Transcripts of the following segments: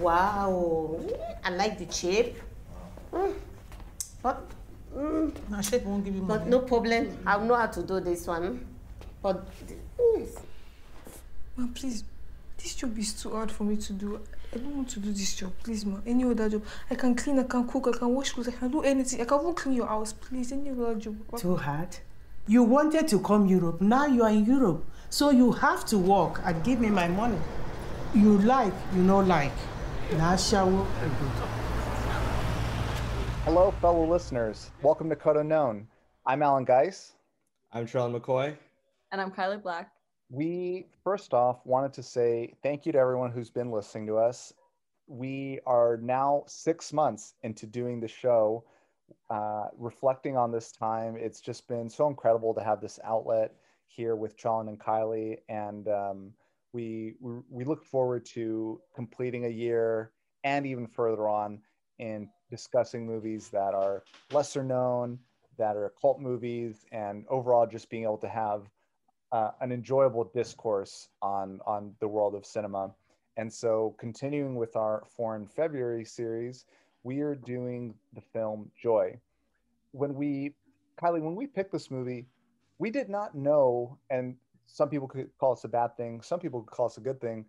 Wow, I like the shape. Mm. But, mm, Now, shape won't give you but no problem. I know how to do this one. But mm, Ma, please, this job is too hard for me to do. I don't want to do this job. Please, ma. Any other job. I can clean, I can cook, I can wash clothes, I can do anything. I can even clean your house. Please, any other job. Too hard. You wanted to come Europe. Now you are in Europe. So you have to work and give me my money. You like, you know like. Now. Hello, fellow listeners. Welcome to Code Unknown. I'm Alan Geis. I'm Trellin McCoy. And I'm Kylie Black. We first off wanted to say thank you to everyone who's been listening to us. We are now six months into doing the show. Uh, reflecting on this time, it's just been so incredible to have this outlet here with Trellin and Kylie, and um, we, we look forward to completing a year and even further on in discussing movies that are lesser known, that are cult movies, and overall just being able to have uh, an enjoyable discourse on on the world of cinema. And so, continuing with our Foreign February series, we are doing the film Joy. When we, Kylie, when we picked this movie, we did not know, and some people could call us a bad thing, some people could call us a good thing.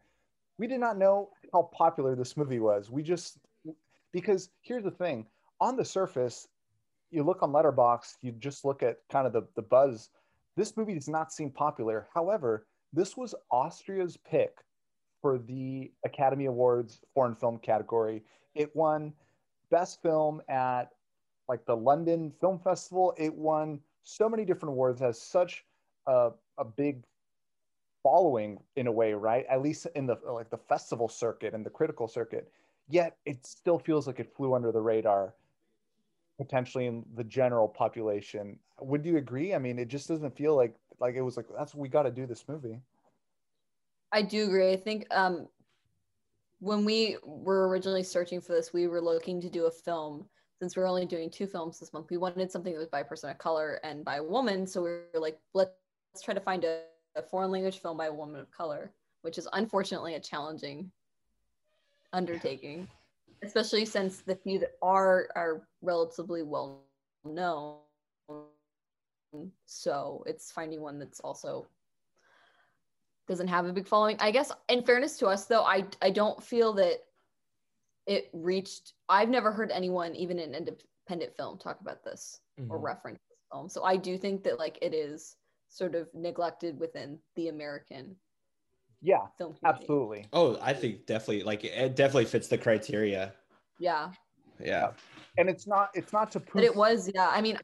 We did not know how popular this movie was. We just, because here's the thing on the surface, you look on Letterboxd, you just look at kind of the, the buzz. This movie does not seem popular. However, this was Austria's pick for the Academy Awards foreign film category. It won best film at like the London Film Festival. It won so many different awards, has such a, a big following in a way, right? At least in the like the festival circuit and the critical circuit. Yet it still feels like it flew under the radar potentially in the general population. Would you agree? I mean, it just doesn't feel like like it was like that's we got to do this movie. I do agree. I think um, when we were originally searching for this, we were looking to do a film. Since we are only doing two films this month, we wanted something that was by a person of color and by a woman. So we were like, let's try to find a, a foreign language film by a woman of color, which is unfortunately a challenging undertaking, especially since the few that are are relatively well known. So it's finding one that's also doesn't have a big following. I guess in fairness to us though, I I don't feel that it reached I've never heard anyone even an independent film talk about this or Mhm. reference this film. So I do think that like it is sort of neglected within the American Yeah, film community. absolutely. Oh, I think definitely like it definitely fits the criteria. Yeah. Yeah. And it's not it's not to But it was, yeah. I mean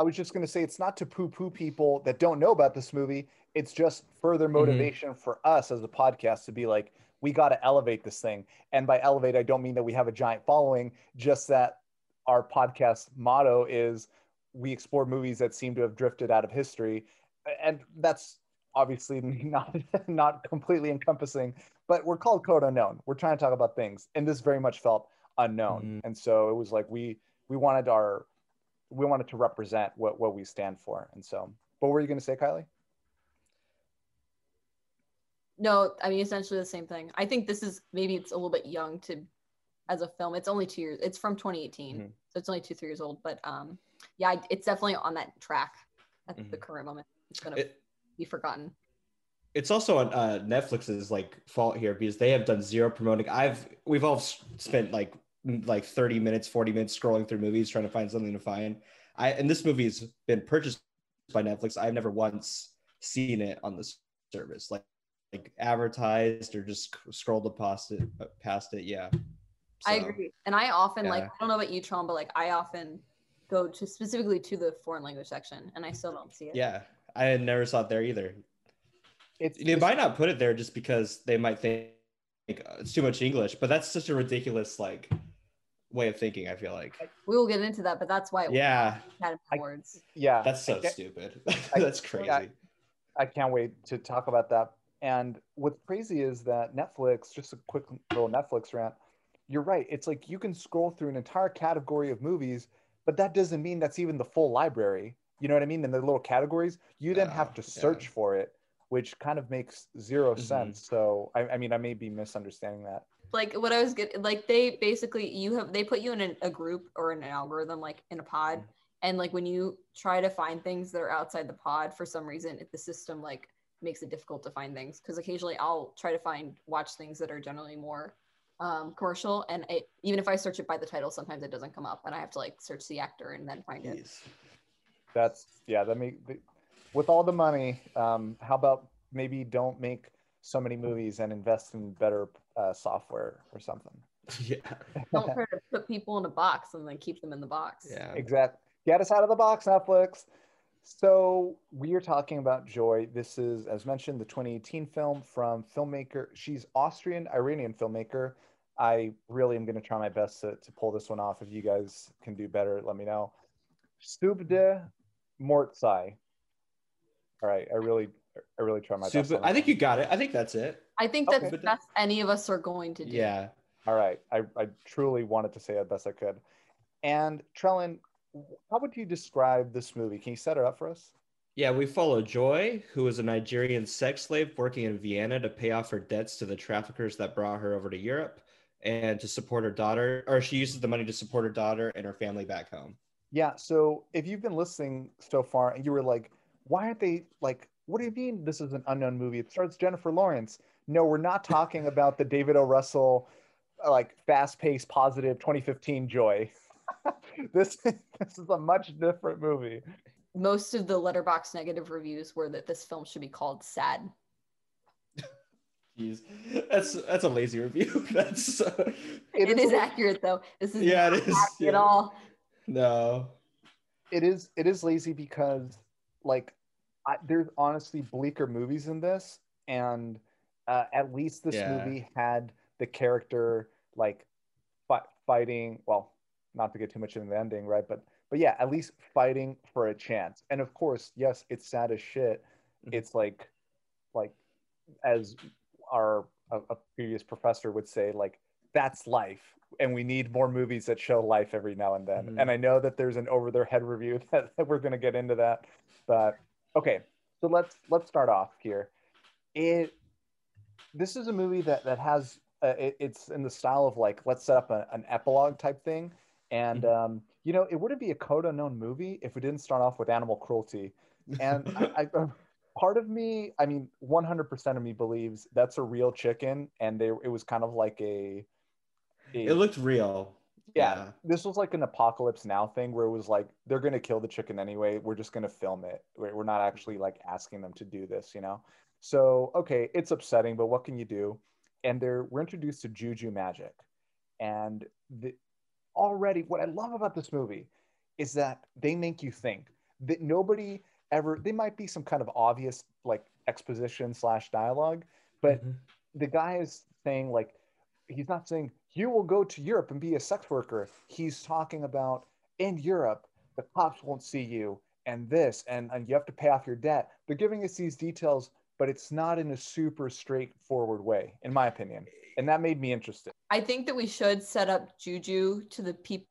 I was just going to say it's not to poo poo people that don't know about this movie. It's just further mm-hmm. motivation for us as a podcast to be like, we got to elevate this thing. And by elevate, I don't mean that we have a giant following, just that our podcast motto is we explore movies that seem to have drifted out of history. And that's obviously not not completely encompassing, but we're called Code Unknown. We're trying to talk about things, and this very much felt unknown. And so it was like we we wanted our we wanted to represent what what we stand for. And so, what were you going to say, Kylie? no, I mean essentially the same thing. I think this is maybe it's a little bit young to as a film. It's only two years. It's from 2018, Mhm. so it's only two three years old. But um, yeah, it's definitely on that track at the Mhm. current moment. It's gonna It, be forgotten. it's also on uh, Netflix's like fault here because they have done zero promoting. I've we've all spent like like 30 minutes, 40 minutes scrolling through movies trying to find something to find. I and this movie has been purchased by Netflix. I've never once seen it on the service, like like advertised or just sc- scrolled past it past it. Yeah. I agree, and I often like. I don't know about you, Tron, but like I often go to specifically to the foreign language section, and I still don't see it. Yeah, I had never saw it there either. It's They just- might not put it there just because they might think it's too much English, but that's such a ridiculous like way of thinking. I feel like. We will get into that, but that's why it Yeah, Academy I- Awards. yeah, that's so I stupid. I- that's crazy. yeah. I can't wait to talk about that. And what's crazy is that Netflix, just a quick little Netflix rant, you're right. It's like you can scroll through an entire category of movies, but that doesn't mean that's even the full library. You know what I mean? In the little categories, you then have Yeah, to yeah. search for it which kind of makes 0 Mhm. sense. So I, I mean, I may be misunderstanding that. like what I was getting like they basically you have they put you in an, a group or in an algorithm like in a pod and like when you try to find things that are outside the pod for some reason it- the system like makes it difficult to find things because occasionally I'll try to find watch things that are generally more um, commercial and it, even if I search it by the title sometimes it doesn't come up and I have to like search the actor and then find it. That's yeah. That make the- with all the money. Um, how about maybe don't make so many movies and invest in better uh, software or something. Yeah. Don't try to put people in a box and then keep them in the box. Yeah. Exactly. Get us out of the box, Netflix. So we are talking about Joy. This is, as mentioned, the 2018 film from filmmaker. She's Austrian Iranian filmmaker. I really am going to try my best to, to pull this one off. If you guys can do better, let me know. Sudabeh Mortezai. All right, I really, I really try my best. I think you got it. I think that's it. I think that's Okay. the best any of us are going to do. Yeah. All right, I, I truly wanted to say it best I could. And Trellin, how would you describe this movie? Can you set it up for us? Yeah, we follow Joy, who is a Nigerian sex slave working in Vienna to pay off her debts to the traffickers that brought her over to Europe and to support her daughter, or she uses the money to support her daughter and her family back home. Yeah. So if you've been listening so far and you were like, why aren't they like, what do you mean this is an unknown movie? It starts Jennifer Lawrence. No, we're not talking about the David O. Russell, uh, like fast paced, positive 2015 joy. this, this is a much different movie. Most of the Letterboxd negative reviews were that this film should be called sad. Jeez, that's that's a lazy review. That's uh, it is is, accurate though. This is yeah, it is. happy at yeah. all. No, It is, it is lazy because like I, there's honestly bleaker movies in this. And uh, at least this Yeah. movie had the character like fi- fighting, well, not to get too much into the ending, right? But but yeah, at least fighting for a chance. And of course, yes, it's sad as shit. Mhm. It's like like as our a, a previous professor would say, like that's life. And we need more movies that show life every now and then. Mhm. And I know that there's an over their head review that, that we're gonna get into that. But okay, so let's let's start off here. It this is a movie that that has uh, it, it's in the style of like let's set up a, an epilogue type thing and um, you know it wouldn't be a code unknown movie if we didn't start off with animal cruelty and I, I, part of me i mean 100% of me believes that's a real chicken and they, it was kind of like a, a it looked real. yeah, this was like an apocalypse now thing where it was like they're gonna kill the chicken anyway. We're just gonna film it. We're we're not actually like asking them to do this, you know. So okay, it's upsetting, but what can you do? And they're we're introduced to juju magic, and the already what I love about this movie is that they make you think that nobody ever. They might be some kind of obvious like exposition slash dialogue, but Mhm. the guy is saying like he's not saying you will go to Europe and be a sex worker. He's talking about in Europe the cops won't see you and this and, and you have to pay off your debt. They're giving us these details, but it's not in a super straightforward way, in my opinion. And that made me interested. I think that we should set up Juju to the people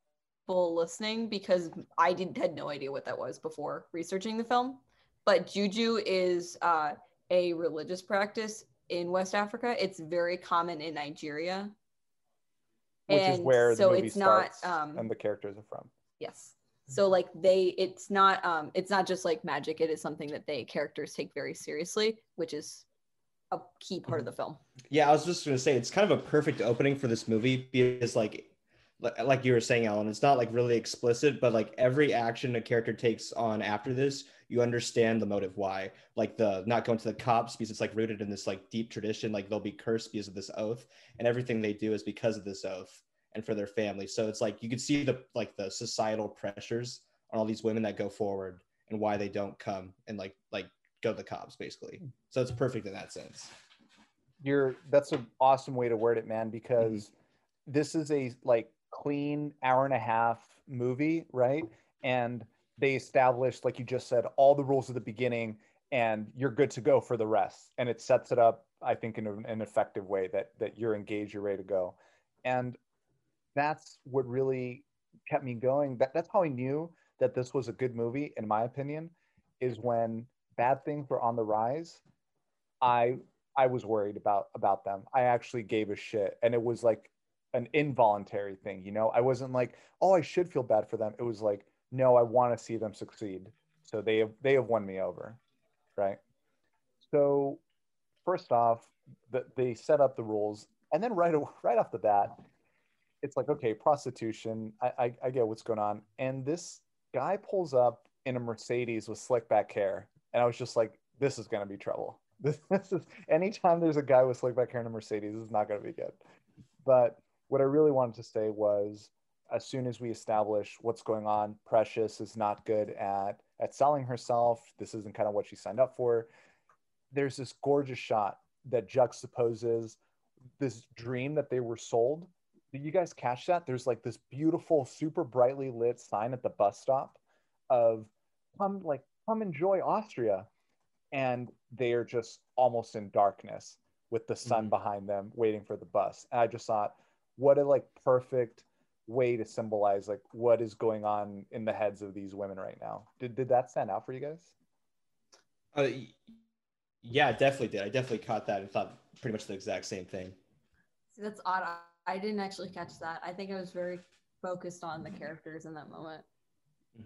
listening because I did had no idea what that was before researching the film. But Juju is uh, a religious practice in West Africa. It's very common in Nigeria. Which is And where the so movie it's not, starts um, and the characters are from. Yes. So like they it's not um it's not just like magic, it is something that they characters take very seriously, which is a key part of the film. Yeah, I was just gonna say it's kind of a perfect opening for this movie because like li- like you were saying, Alan, it's not like really explicit, but like every action a character takes on after this, you understand the motive why. Like the not going to the cops because it's like rooted in this like deep tradition, like they'll be cursed because of this oath, and everything they do is because of this oath and for their family. So it's like you can see the like the societal pressures on all these women that go forward and why they don't come and like like go to the cops basically. So it's perfect in that sense. you're that's an awesome way to word it man because mm-hmm. this is a like clean hour and a half movie right? And they established like you just said all the rules at the beginning and you're good to go for the rest. And it sets it up i think in an effective way that that you're engaged you're ready to go. And that's what really kept me going. That, that's how i knew that this was a good movie in my opinion is when bad things were on the rise I I was worried about about them. I actually gave a shit, and it was like an involuntary thing. You know, I wasn't like, oh, I should feel bad for them. It was like, no, I want to see them succeed. So they have they have won me over, right? So first off, the, they set up the rules, and then right right off the bat, it's like, okay, prostitution. I, I I get what's going on, and this guy pulls up in a Mercedes with slick back hair, and I was just like, this is gonna be trouble. This, this is anytime there's a guy with slick back hair in a Mercedes, this is not gonna be good. But what I really wanted to say was, as soon as we establish what's going on, Precious is not good at at selling herself. This isn't kind of what she signed up for. There's this gorgeous shot that juxtaposes this dream that they were sold. Did you guys catch that? There's like this beautiful, super brightly lit sign at the bus stop of come like come enjoy Austria. And they are just almost in darkness with the sun Mhm. behind them waiting for the bus. And I just thought, what a like perfect way to symbolize like what is going on in the heads of these women right now. Did did that stand out for you guys? Uh, yeah, definitely did. I definitely caught that and thought pretty much the exact same thing. See, that's odd. I, I didn't actually catch that. I think I was very focused on the characters in that moment.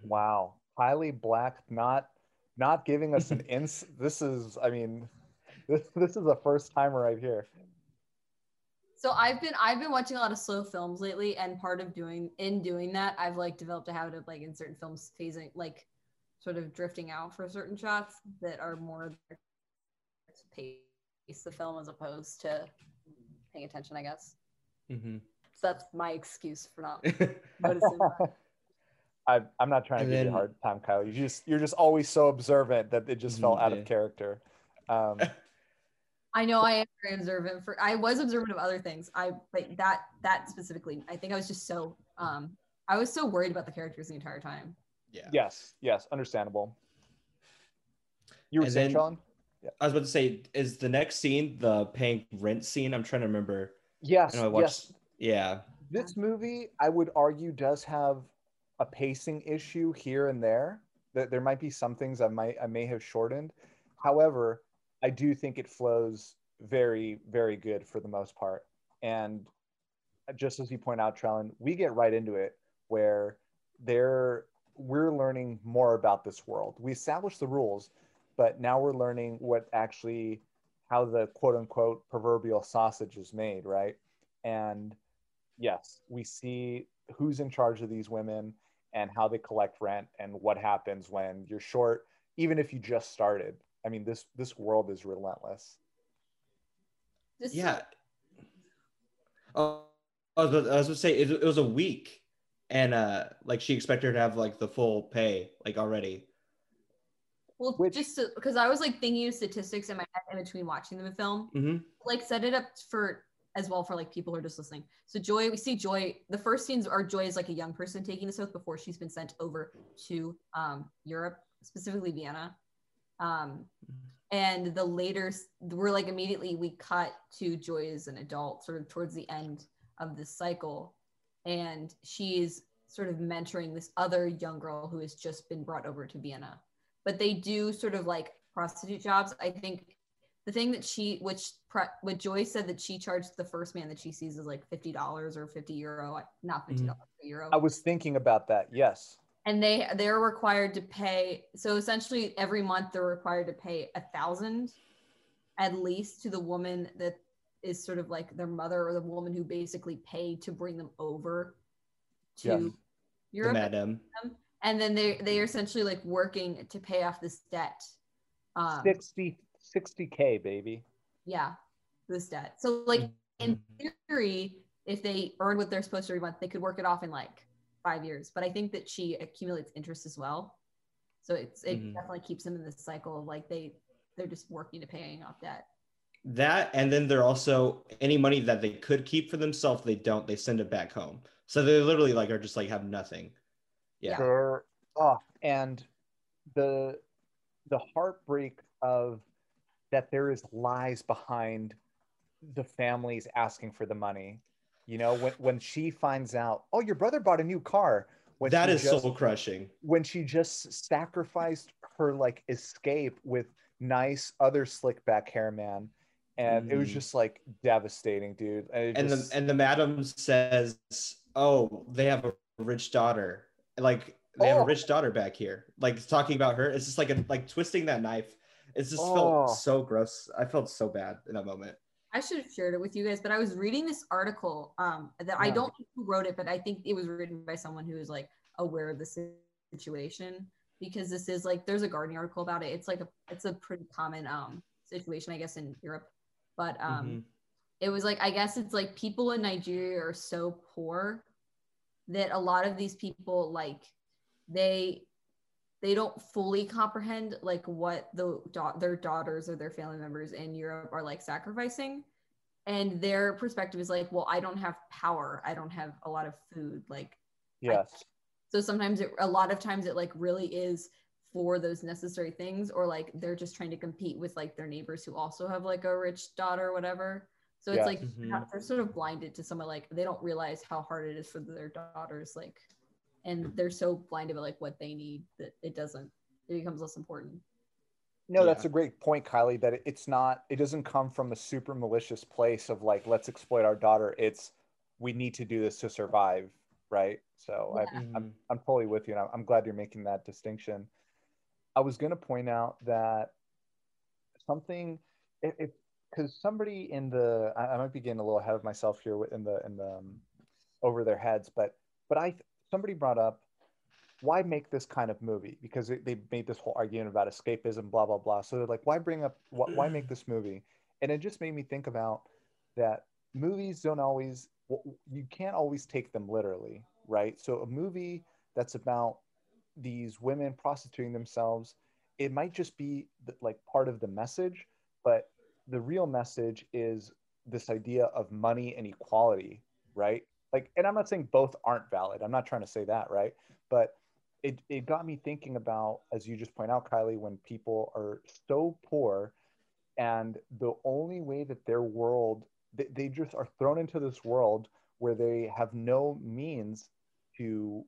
Wow. Kylie Black, not not giving us an ins this is I mean this this is a first timer right here. So I've been I've been watching a lot of slow films lately, and part of doing in doing that, I've like developed a habit of like in certain films phasing like sort of drifting out for certain shots that are more there to pace the film as opposed to paying attention, I guess. Mhm. So that's my excuse for not noticing. I, I'm not trying to And give you a hard time, Kyle. You just you're just always so observant that it just felt Mhm, out yeah. of character. Um, I know I am very observant for I was observant of other things. I but that that specifically, I think I was just so um I was so worried about the characters the entire time. yeah. yes, yes, understandable. You were And saying, then- Sean? I was about to say, is the next scene the paying rent scene? I'm trying to remember. Yes, I know I watched. yes. Yeah. This movie, I would argue, does have a pacing issue here and there. That there might be some things I might I may have shortened. However, I do think it flows very, very good for the most part. And just as you point out, Trellin, we get right into it where there we're learning more about this world. We established the rules, but now we're learning what actually how the quote unquote proverbial sausage is made, right? And yes, we see who's in charge of these women and how they collect rent and what happens when you're short, even if you just started. I mean, this this world is relentless. Just Yeah. Oh, I was, I was gonna say it, it was a week, and uh, like she expected her to have like the full pay like already. Well, Which- just because I was like thinking of statistics in my head in between watching the film, hmm like set it up for as well for like people who are just listening. So Joy, we see Joy. The first scenes are Joy is like a young person taking this oath before she's been sent over to um, Europe, specifically Vienna. Um, and the later, we're like immediately we cut to Joy as an adult, sort of towards the end of this cycle, and she's sort of mentoring this other young girl who has just been brought over to Vienna. But they do sort of like prostitute jobs. I think the thing that she which pre- what joy said that she charged the first man that she sees is like $50 or 50 euro not $50 Mhm. euro I was thinking about that. Yes. And they they're required to pay so essentially every month they're required to pay a thousand at least to the woman that is sort of like their mother or the woman who basically paid to bring them over to Yes. The madam. and then they they are essentially like working to pay off this debt um 60 60k baby. yeah this debt so like in Mhm. theory, if they earn what they're supposed to every month, they could work it off in like five years. But I think that she accumulates interest as well. So it's it Mhm. definitely keeps them in this cycle of like they they're just working to paying off debt. That and then they're also any money that they could keep for themselves, they don't. They send it back home. So they literally like are just like have nothing. Yeah. There, oh, and the the heartbreak of that there is lies behind the families asking for the money. You know, when when she finds out, oh, your brother bought a new car. When that is just, soul crushing. when she just sacrificed her like escape with nice other slick back hair man and it was Mhm. just like devastating dude and, and just- the and the madam says, "Oh, they have a rich daughter. Like they have Oh. a rich daughter back here. Like talking about her. It's just like a, like twisting that knife. It's just Oh. felt so gross. I felt so bad in that moment. I should have shared it with you guys, but I was reading this article um, that I don't know who wrote it, but I think it was written by someone who is like aware of the situation because this is like there's a Guardian article about it. It's like a it's a pretty common um, situation, I guess, in Europe. But um, Mhm. it was like I guess it's like people in Nigeria are so poor that a lot of these people like they they don't fully comprehend like what the da- their daughters or their family members in Europe are like sacrificing. And their perspective is like well I don't have power. I don't have a lot of food. Like yes. So sometimes it a lot of times it like really is for those necessary things or like they're just trying to compete with like their neighbors who also have like a rich daughter or whatever. So it's Yeah. like Mhm. they're sort of blinded to someone like they don't realize how hard it is for their daughters like and they're so blinded by like what they need that it doesn't it becomes less important No, that's a great point, Kylie. That it's not, it doesn't come from a super malicious place of like, let's exploit our daughter. It's, we need to do this to survive, right? So I, Yeah. I'm, Mhm. I'm totally with you. And I'm, I'm glad you're making that distinction. I was going to point out that something, if, because somebody in the, I, I might be getting a little ahead of myself here in the, in the, um, over their heads, but, but I, somebody brought up why make this kind of movie? Because they, made this whole argument about escapism, blah blah blah. So they're like, why bring up, why, make this movie? And it just made me think about that movies don't always, you can't always take them literally, right? So a movie that's about these women prostituting themselves, it might just be like part of the message, but the real message is this idea of money and equality, right? Like, and I'm not saying both aren't valid. I'm not trying to say that, right? But it, it got me thinking about, as you just point out, Kylie, when people are so poor and the only way that their world, they, they just are thrown into this world where they have no means to,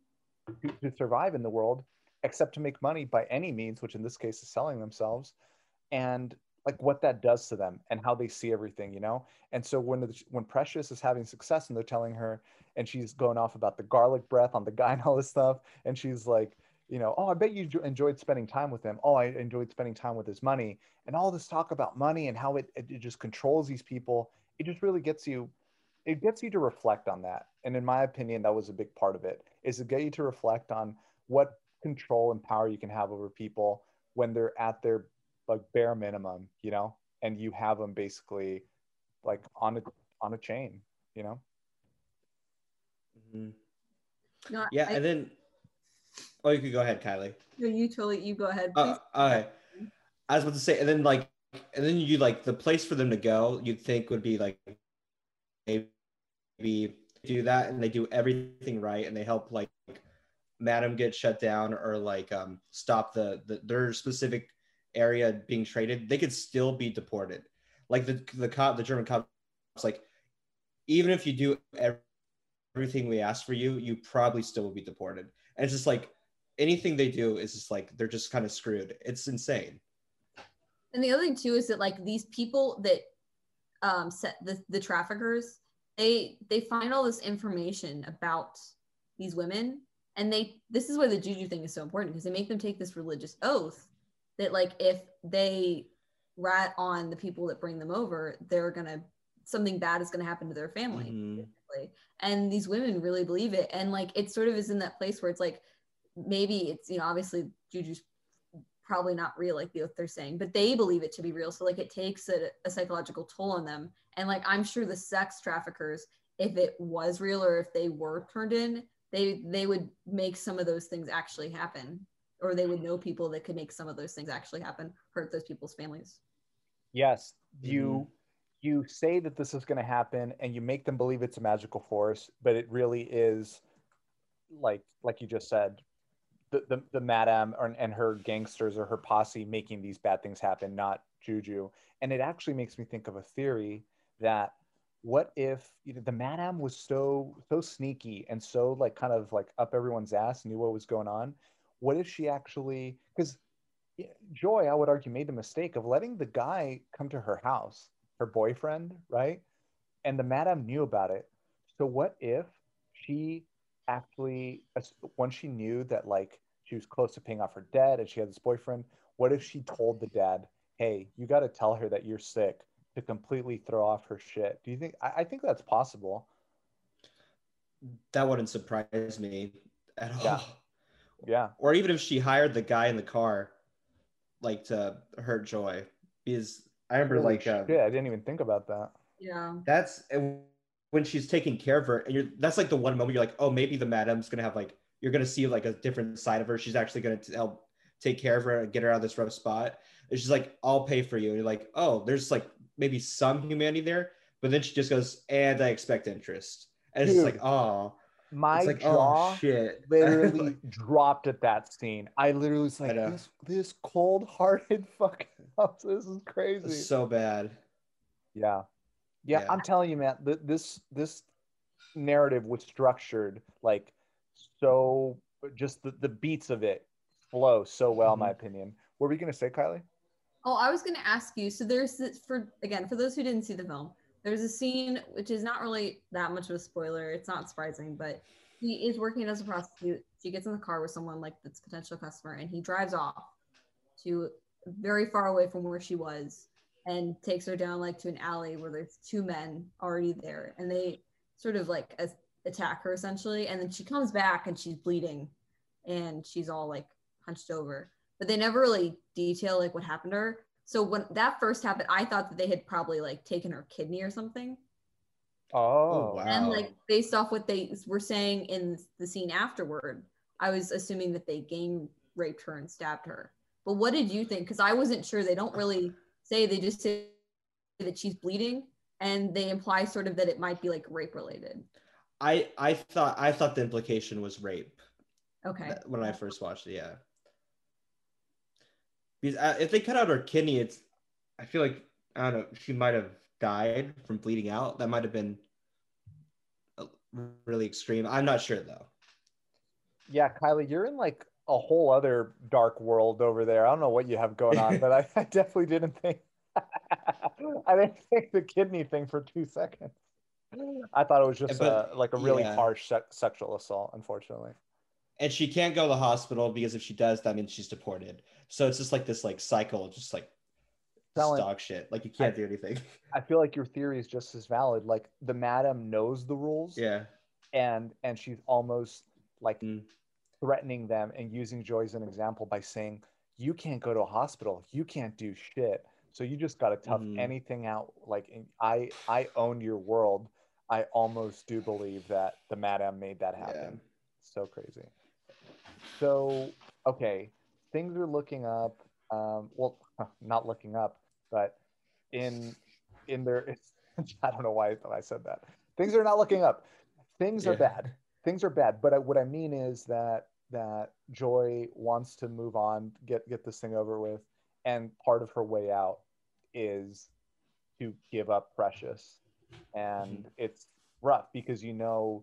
to, to survive in the world except to make money by any means, which in this case is selling themselves. And like what that does to them and how they see everything, you know? And so when, when Precious is having success and they're telling her, and she's going off about the garlic breath on the guy and all this stuff. And she's like, you know, oh, I bet you enjoyed spending time with him. Oh, I enjoyed spending time with his money. And all this talk about money and how it, it just controls these people. It just really gets you, it gets you to reflect on that. And in my opinion, that was a big part of it, is to get you to reflect on what control and power you can have over people when they're at their like bare minimum, you know, and you have them basically like on a on a chain, you know. Mhm. no, Yeah, I, and then oh, you could go ahead, Kylie. no, you totally you go ahead please Uh, okay. I was about to say, and then like, and then you like the place for them to go. You'd think would be like maybe do that, and they do everything right, and they help like Madam get shut down or like um stop the, the their specific area being traded. They could still be deported. Like the the cop, the German cops, like even if you do everything we ask for you, you probably still will be deported. And it's just like anything they do is just like they're just kind of screwed. It's insane. And the other thing too is that like these people that um set the, the traffickers, they they find all this information about these women and they this is why the juju thing is so important because they make them take this religious oath that like if they rat on the people that bring them over, they're gonna something bad is gonna happen to their family. Mhm. And these women really believe it. And like it sort of is in that place where it's like maybe it's you know obviously juju's probably not real like the oath they're saying but they believe it to be real so like it takes a, a psychological toll on them and like i'm sure the sex traffickers if it was real or if they were turned in they they would make some of those things actually happen or they would mm-hmm. know people that could make some of those things actually happen hurt those people's families Yes, you mm-hmm. you say that this is going to happen, and you make them believe it's a magical force, but it really is like like you just said, the the, the madam or, and her gangsters or her posse making these bad things happen, not Juju. And it actually makes me think of a theory that what if you know, the madam was so so sneaky and so like kind of like up everyone's ass, knew what was going on. What if she actually because Joy, I would argue, made the mistake of letting the guy come to her house, her boyfriend, right? And the madam knew about it. So what if she actually, once she knew that like she was close to paying off her debt and she had this boyfriend, what if she told the dad, "Hey, you got to tell her that you're sick to completely throw off her shit"? Do you think? I, I think that's possible. That wouldn't surprise me at all. Yeah. Yeah. Or even if she hired the guy in the car, like to hurt Joy, because I remember Holy like uh, I didn't even think about that. Yeah. that's when she's taking care of her, and you're that's like the one moment you're like, oh, maybe the madam's gonna have like you're gonna see like a different side of her. She's actually gonna t- help take care of her and get her out of this rough spot. And she's like, I'll pay for you. And you're like, oh, there's like maybe some humanity there, but then she just goes, and I expect interest. And it's like, oh, My it's like, oh, jaw oh shit. literally dropped at that scene. I literally was like, this, this cold-hearted fucking house. This is crazy. It's so bad. yeah. yeah, Yeah. I'm telling you, man. Th- this this narrative was structured like so. Just the, the beats of it flow so well, in my mm-hmm. opinion. What were you gonna say, Kylie? Oh, I was going to ask you. So there's this for again for those who didn't see the film. There's a scene which is not really that much of a spoiler. It's not surprising, but he is working as a prostitute. She gets in the car with someone like this potential customer, and he drives off to very far away from where she was, and takes her down like to an alley where there's two men already there, and they sort of like attack her essentially, and then she comes back and she's bleeding, and she's all like hunched over but they never really detail like what happened to her. So when that first happened, I thought that they had probably like taken her kidney or something. Oh, oh wow. And like based off what they were saying in the scene afterward, I was assuming that they gang raped her and stabbed her. But what did you think? Because I wasn't sure. They don't really say. They just say that she's bleeding, and they imply sort of that it might be like rape related. I I thought I thought the implication was rape Okay. when I first watched it. Yeah. Because uh, if they cut out her kidney, it's I feel like I don't know. She might have died from bleeding out. That might have been really extreme. I'm not sure though. yeah, Kylie, you're in like a whole other dark world over there. I don't know what you have going on, but I, I definitely didn't think. I didn't think the kidney thing for two seconds. I thought it was just But, a, like a really yeah. harsh se- sexual assault, unfortunately. And she can't go to the hospital because if she does, that means she's deported. So it's just like this like cycle, just like Selling- dog shit. Like you can't do anything. I feel like your theory is just as valid. Like the madam knows the rules, yeah. and and she's almost like Mm. threatening them and using Joy as an example by saying, "You can't go to a hospital. You can't do shit. So you just got to tough Mhm. anything out. Like I I own your world. I almost do believe that the madam made that happen. So crazy. So okay, things are looking up. Um, well, not looking up, but in in their I don't know why I said that. Things are not looking up. Things are bad. Things are bad. But I, what I mean is that that Joy wants to move on, get get this thing over with, and part of her way out is to give up Precious, and it's rough because you know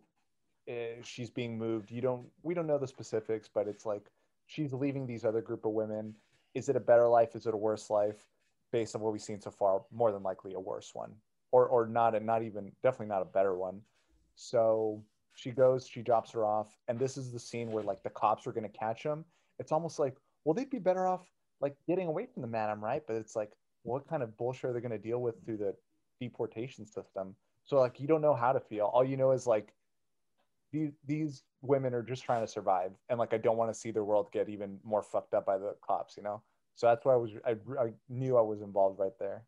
eh, she's being moved. You don't. We don't know the specifics, but it's like she's leaving these other group of women. Is it a better life? Is it a worse life? Based on what we've seen so far, more than likely a worse one, or or not, and not even definitely not a better one. So she goes, she drops her off, and this is the scene where like the cops are gonna catch him. It's almost like, well, they'd be better off like getting away from the madam, right? But it's like, what kind of bullshit are they gonna deal with through the deportation system? So like, you don't know how to feel. All you know is like, these these women are just trying to survive, and like, I don't want to see their world get even more fucked up by the cops, you know. So that's why I was, I, I knew I was involved right there.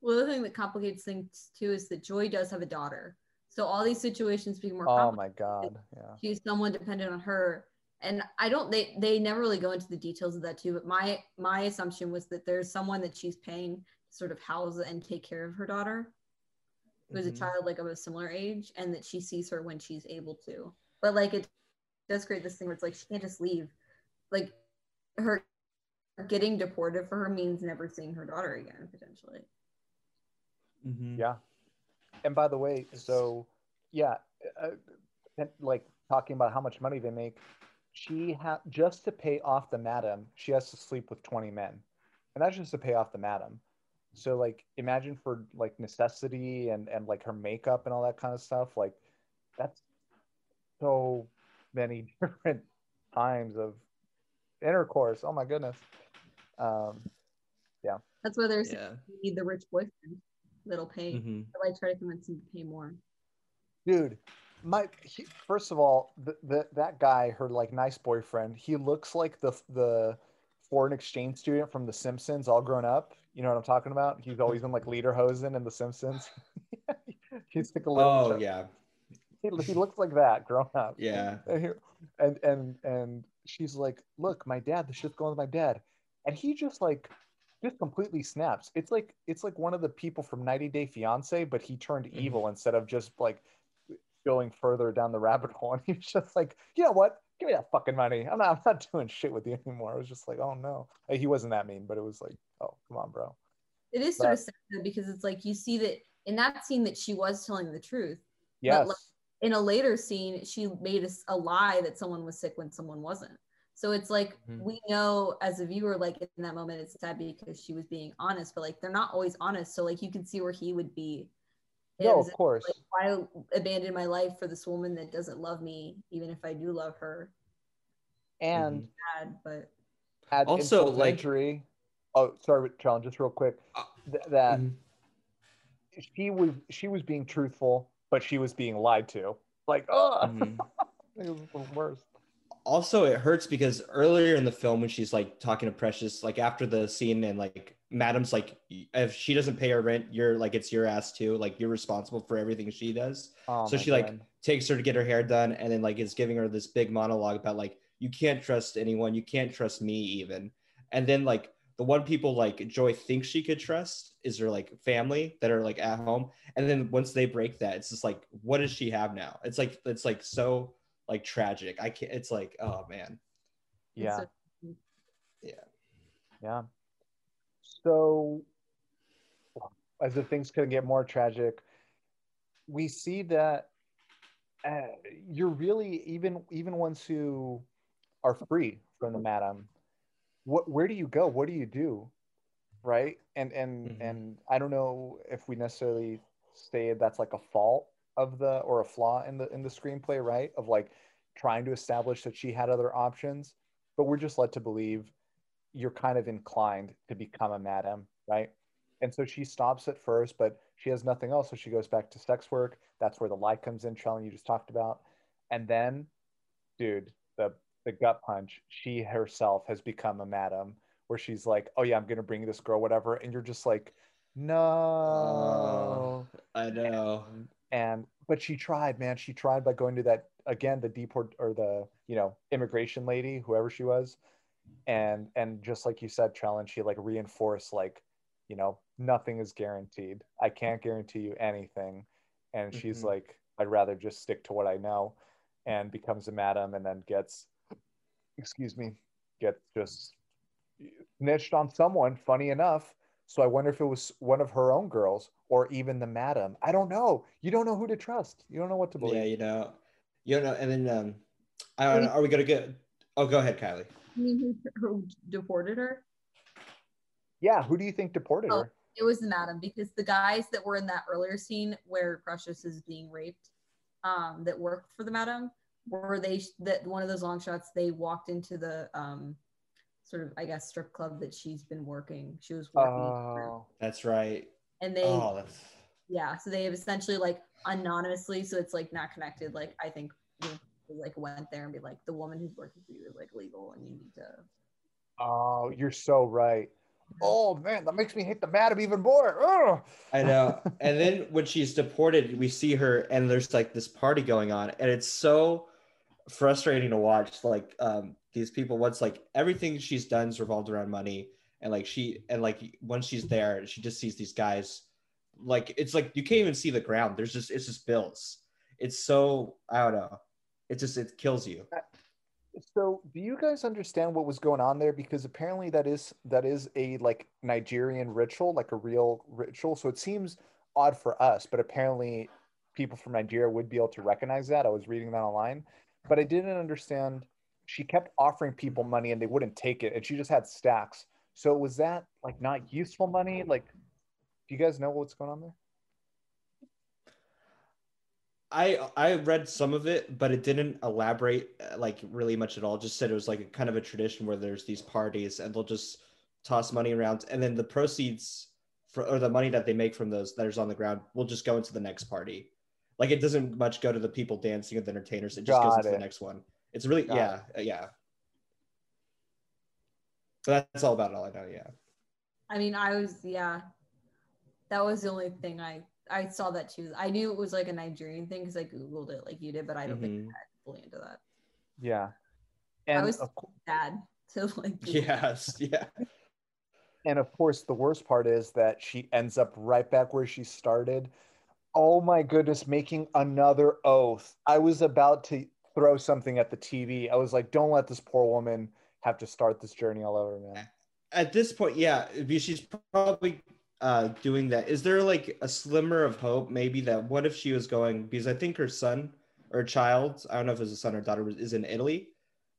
Well, the thing that complicates things too is that Joy does have a daughter. So all these situations become more Oh my god, yeah. she's someone dependent on her and i don't they they never really go into the details of that too but my my assumption was that there's someone that she's paying to sort of house and take care of her daughter who is Mhm. a child like of a similar age and that she sees her when she's able to but like it does create this thing where it's like she can't just leave like her getting deported for her means never seeing her daughter again potentially Mhm. Yeah. And by the way, so yeah, uh, like talking about how much money they make, she had just to pay off the madam, she has to sleep with 20 men. And that's just to pay off the madam. So like imagine for like necessity and and like her makeup and all that kind of stuff, like that's so many different times of intercourse. Oh my goodness. Um yeah. That's why there's Yeah. you need the rich boyfriend that'll pay. Mhm. So I try to convince him to pay more. dude my he, first of all the, the that guy her like nice boyfriend he looks like the the foreign exchange student from the simpsons all grown up. You know what i'm talking about? He's always been like lederhosen in the simpsons. He's like a little Oh yeah, he, he looks like that grown up. Yeah. and and and she's like look my dad the shit's going with my dad. And he just like just completely snaps. It's like it's like one of the people from 90 day fiance but he turned Mhm. evil instead of just like going further down the rabbit hole. And he was just like you know what give me that fucking money i'm not i'm not doing shit with you anymore it was just like oh no Like, he wasn't that mean but it was like oh come on bro It is sort of sad though, because it's like you see that in that scene that she was telling the truth. yes like, In a later scene, she made a lie that someone was sick when someone wasn't. So it's like Mhm. we know as a viewer, like in that moment, it's sad because she was being honest, but like they're not always honest. So like you can see where he would be. It no of course like why abandon my life for this woman that doesn't love me, even if I do love her. and Sad, but had Also, insult like- injury. Oh, sorry, Charlie, just real quick. Uh, Th- that Mhm. she was she was being truthful, but she was being lied to. Like, oh, Mhm. it was the worst. Also it hurts because earlier in the film when she's like talking to precious like after the scene and like madam's like if she doesn't pay her rent you're like it's your ass too. Like you're responsible for everything she does. Oh, so she like takes her to get her hair done and then like is giving her this big monologue about like you can't trust anyone. You can't trust me even. And then like the one people like joy thinks she could trust is her like family that are like at home. And then once they break that it's just like what does she have now? It's like it's like so like tragic i can't it's like oh man it's yeah, so- yeah. So, as the things could get more tragic, we see that uh, you're really even even ones who are free from the madam. What where do you go? What do you do? Right? And and Mhm. and I don't know if we necessarily say that's like a fault of the or a flaw in the in the screenplay, right? Of like trying to establish that she had other options, but we're just led to believe you're kind of inclined to become a madam, right? And so she stops at first, but she has nothing else. So she goes back to sex work. That's where the lie comes in, Trellin, you just talked about. And then, dude, the the gut punch, she herself has become a madam, where she's like, Oh yeah, I'm gonna bring this girl, whatever. And you're just like, No. Oh, i know and but she tried, man. She tried by going to that again, the deport or the, you know, immigration lady, whoever she was. And and just like you said, Challenge, she like reinforced like, you know, nothing is guaranteed. I can't guarantee you anything. And she's Mhm. like, I'd rather just stick to what I know and becomes a madam and then gets excuse me, gets just snitched on someone, funny enough. So I wonder if it was one of her own girls or even the madam. I don't know. You don't know who to trust. You don't know what to believe. yeah you know you don't know and then um i don't know are we gonna get oh go ahead kylie You mean who, who deported her? Yeah, who do you think deported Oh. her? It was the madam because the guys that were in that earlier scene where Precious is being raped, um, that worked for the madam, were they that one of those long shots? They walked into the um, sort of I guess strip club that she's been working. She was working, Oh, that's right and they oh that's yeah, so they have essentially like anonymously, so it's like not connected. Like I think they like went there and be like, the woman who's working for you is like legal, and you need to. oh, you're so right. Oh man, that makes me hate the madam even more. Ugh. I know. and then when she's deported, we see her and there's like this party going on, and it's so frustrating to watch. Like um, these people, once like everything she's done's revolved around money, and like she and like once she's there, she just sees these guys. Like it's like you can't even see the ground. There's just it's just bills. It's so I don't know. It just it kills you. Uh, so, do you guys understand what was going on there? Because apparently that is that is a like Nigerian ritual, like a real ritual. So it seems odd for us, but apparently people from Nigeria would be able to recognize that. I was reading that online, but I didn't understand. She kept offering people money and they wouldn't take it, and she just had stacks. So was that like not useful money? Like, do you guys know what's going on there? I I read some of it, but it didn't elaborate uh, like really much at all. Just said it was like a kind of a tradition where there's these parties and they'll just toss money around, and then the proceeds for or the money that they make from those that is on the ground will just go into the next party. Like it doesn't much go to the people dancing or the entertainers. It just Got goes into it. the next one. It's really Got yeah uh, yeah. So that's all about all I know. Yeah. I mean, I was yeah. That was the only thing I I saw that too. I knew it was like a Nigerian thing because I googled it like you did, but I don't think Mhm. I got fully into that. Yeah. And was- of, Sad to like. Yes. Yeah. and of course, the worst part is that she ends up right back where she started. Oh my goodness, making another oath. I was about to throw something at the TV. I was like, don't let this poor woman have to start this journey all over, man. At this point, yeah, she's probably uh, doing that. Is there like a slimmer of hope, maybe that what if she was going? Because I think her son or child, I don't know if it's a son or daughter, is in Italy.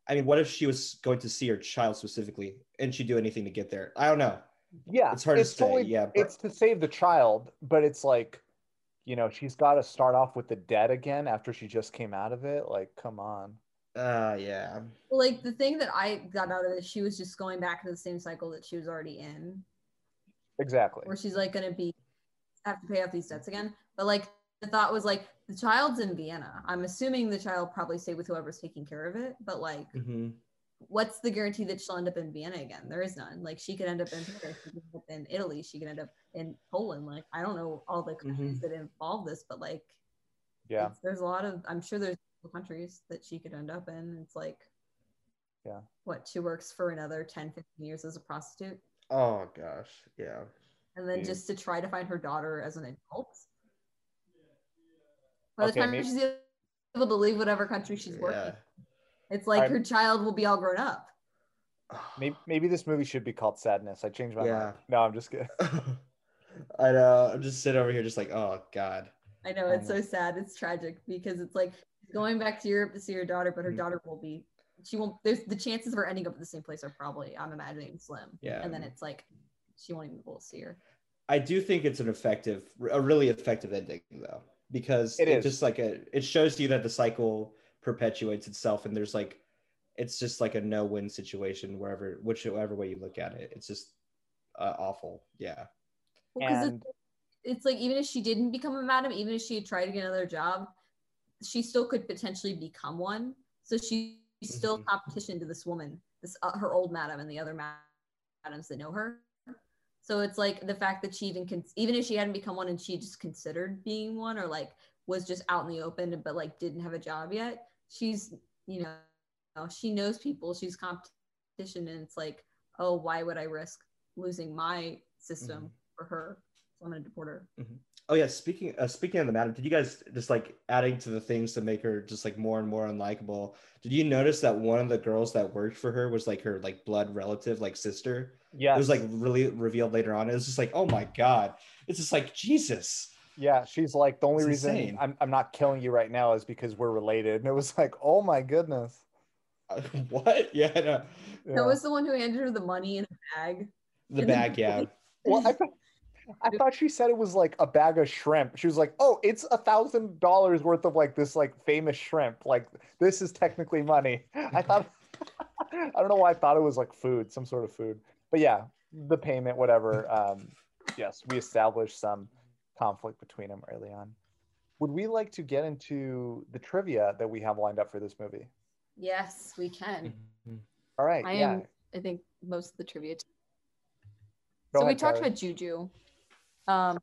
I mean, what if she was going to see her child specifically, and she'd do anything to get there? I don't know. Yeah, It's hard to say, totally- yeah, but- it's to save the child, but it's like, you know, she's got to start off with the dead again after she just came out of it. Like, come on. Uh, yeah. Like the thing that I got out of it, she was just going back to the same cycle that she was already in, Exactly. where she's like gonna be have to pay off these debts again. But like the thought was like the child's in Vienna. I'm assuming the child probably stayed with whoever's taking care of it. But like, hmm what's the guarantee that she'll end up in Vienna again? There is none. Like she could end up in Paris, she could end up in Italy, she could end up in Poland. Like I don't know all the countries that involve this, but like Yeah. there's a lot of i'm sure there's countries that she could end up in it's like Yeah. what she works for another 10 15 years as a prostitute Oh gosh, yeah. and then Mm. just to try to find her daughter as an adult by the Okay, time maybe- she's able to leave whatever country she's working Yeah. It's like Alright. her child will be all grown up Maybe, maybe this movie should be called Sadness. I changed my Yeah. mind. No, I'm just kidding. I know. I'm just sitting over here, just like, oh god. i know it's know. so sad it's tragic because it's like going back to europe to see her daughter but her Mhm. daughter will be she won't there's the chances of her ending up at the same place are probably i'm imagining slim Yeah. and then it's like she won't even be able to see her I do think it's an effective, a really effective ending though, because It it, is. just like a, it shows you that the cycle perpetuates itself, and there's like, it's just like a no-win situation wherever, whichever way you look at it. It's just uh, awful. Yeah. Well, 'cause And it's, it's like even if she didn't become a madam, even if she had tried to get another job, she still could potentially become one. So she's still Mhm. competition to this woman, this uh, her old madam and the other madams that know her. So it's like the fact that she even can, even if she hadn't become one and she just considered being one or like was just out in the open but like didn't have a job yet, she's you know she knows people, she's competition, and it's like oh why would I risk losing my system for her. So I'm gonna deport her. Oh yeah. Speaking, uh, speaking of the madam, did you guys just like adding to the things to make her just like more and more unlikable? Did you notice that one of the girls that worked for her was like her like blood relative, like sister? yeah, It was like really revealed later on. It was just like, oh my god, it's just like Jesus. Yeah, she's like the only It's reason insane. I'm, I'm not killing you right now is because we're related. And it was like, oh my goodness. Uh, what? Yeah, no. That Yeah. was the one who handed her the money in a bag. the And then- bag. Yeah, Well, I, thought- I thought she said it was like a bag of shrimp. She was like, "Oh, it's a thousand dollars worth of like this like famous shrimp. Like this is technically money." I thought, I don't know why I thought it was like food, some sort of food. But yeah, the payment, whatever. Um, yes, we established some conflict between them early on. Would we like to get into the trivia that we have lined up for this movie? Yes, we can. All right. I yeah. am. I think most of the trivia. Go so we talked Tyler. about Juju. Um,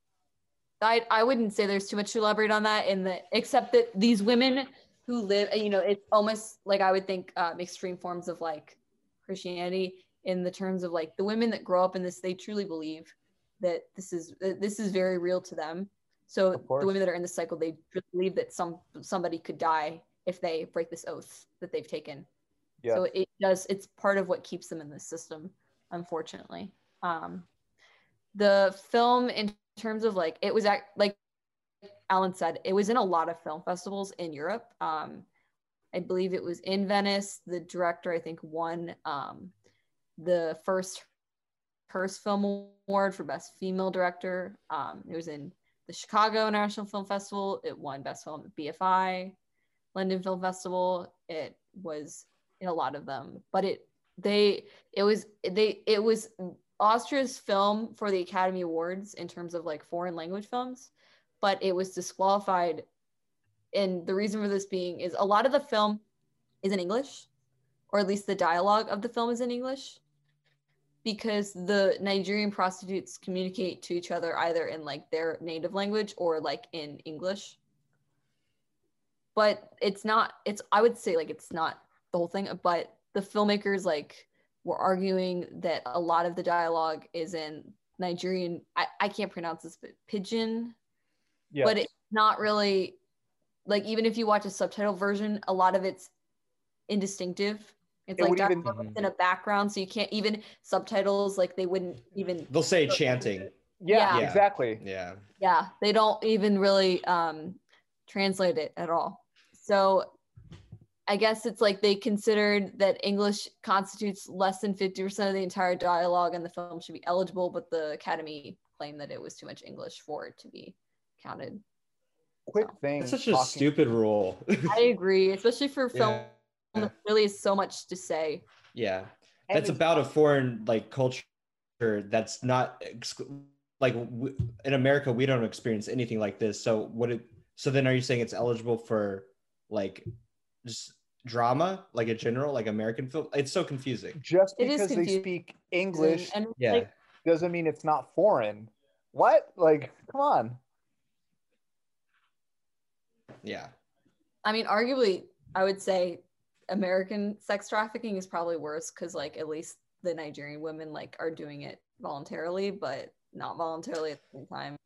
I I wouldn't say there's too much to elaborate on that in the except that these women who live, you know, it's almost like I would think um, extreme forms of like Christianity in the terms of like the women that grow up in this, they truly believe that this is that this is very real to them. So the women that are in the cycle, they believe that some somebody could die if they break this oath that they've taken. Yeah. So it does. It's part of what keeps them in this system, unfortunately. Um, the film, in terms of like, it was at, like Alan said, it was in a lot of film festivals in Europe. Um, I believe it was in Venice. The director, I think, won um, the first Hearst Film Award for Best Female Director. Um, it was in the Chicago International Film Festival. It won Best Film at BFI, London Film Festival. It was in a lot of them, but it they it was they it was Austria's film for the Academy Awards in terms of like foreign language films, but it was disqualified. And the reason for this being is a lot of the film is in English, or at least the dialogue of the film is in English, because the Nigerian prostitutes communicate to each other either in like their native language or like in English. But it's not, it's, I would say like it's not the whole thing, but the filmmakers like were arguing that a lot of the dialogue is in Nigerian. I, I can't pronounce this, but pidgin. Yeah. But it's not really like even if you watch a subtitle version, a lot of it's indistinctive. It's It like would even- in a background, so you can't even subtitles like they wouldn't even. They'll say chanting. yeah, Yeah. exactly. Yeah. Yeah, they don't even really um, translate it at all. So I guess it's like they considered that English constitutes less than 50% of the entire dialogue and the film should be eligible, but the Academy claimed that it was too much English for it to be counted. Quick thing. That's such a stupid rule. I agree, especially for film yeah. That really is so much to say. Yeah. That's it's- about a foreign like culture that's not ex- like w- in America we don't experience anything like this. So what it so then are you saying it's eligible for like just drama like a general like American film? It's so confusing. just It is because they speak English and Yeah. like, doesn't mean it's not foreign. What? Like, come on. Yeah. I mean, arguably, I would say American sex trafficking is probably worse because, like, at least the Nigerian women like are doing it voluntarily, but not voluntarily at the same time.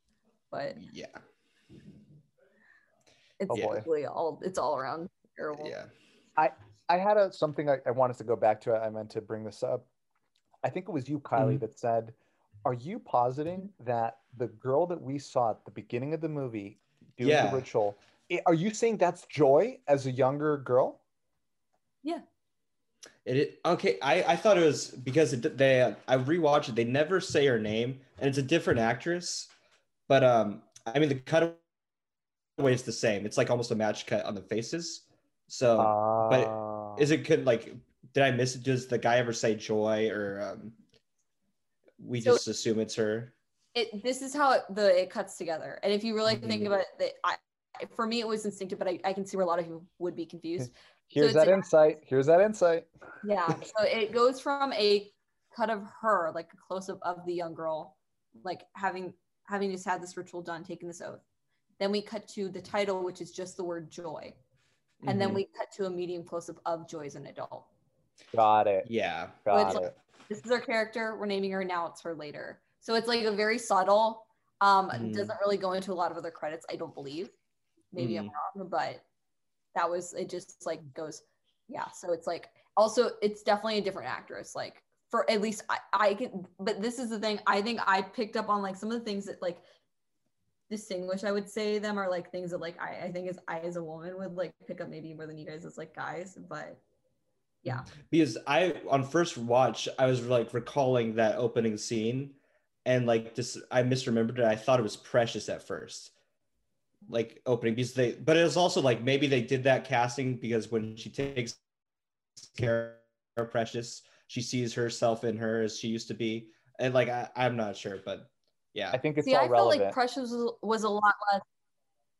But Yeah. it's Oh, boy. all it's all around terrible. Yeah. I I had a something I, I wanted to go back to. I meant to bring this up. I think it was you, Kylie, Mhm. that said, "Are you positing that the girl that we saw at the beginning of the movie doing Yeah. the ritual? i- Are you saying that's Joy as a younger girl?" It, it okay. I I thought it was because it, they I rewatched it. They never say her name, and it's a different actress. But um, I mean the cutaway is the same. It's like almost a match cut on the faces. So but Ah. is it could like did I miss it? Does the guy ever say Joy or um? We So- just assume it's her. It this is how it, the it cuts together, and if you really think Mhm. about it, that I for me it was instinctive, but I, I can see where a lot of you would be confused. Here's it's that a- insight. Here's that insight. Yeah. So it goes from a cut of her, like a close up of the young girl, like having having just had this ritual done, taking this oath. Then we cut to the title, which is just the word joy. And then Mhm. we cut to a medium close up of Joy as an adult. Got it. yeah. Got it's like- it. This is our character. We're naming her now. It's her later. So it's like a very subtle. Um, Mhm. doesn't really go into a lot of other credits. I don't believe. Maybe I'm wrong, but that was it. Just like goes, yeah. So it's like also it's definitely a different actress. Like for at least I, I can. But this is the thing. I think I picked up on like some of the things that like distinguish. I would say them are like things that like I, I think as I as a woman would like pick up maybe more than you guys as like guys. But yeah. because I on first watch I was like recalling that opening scene and like just I misremembered it. I thought it was Precious at first, like opening because they, but it was also like maybe they did that casting because when she takes care of Precious, she sees herself in her as she used to be, and like I, I'm not sure, but yeah, I think it's See, all I felt relevant. like Precious was, was a lot less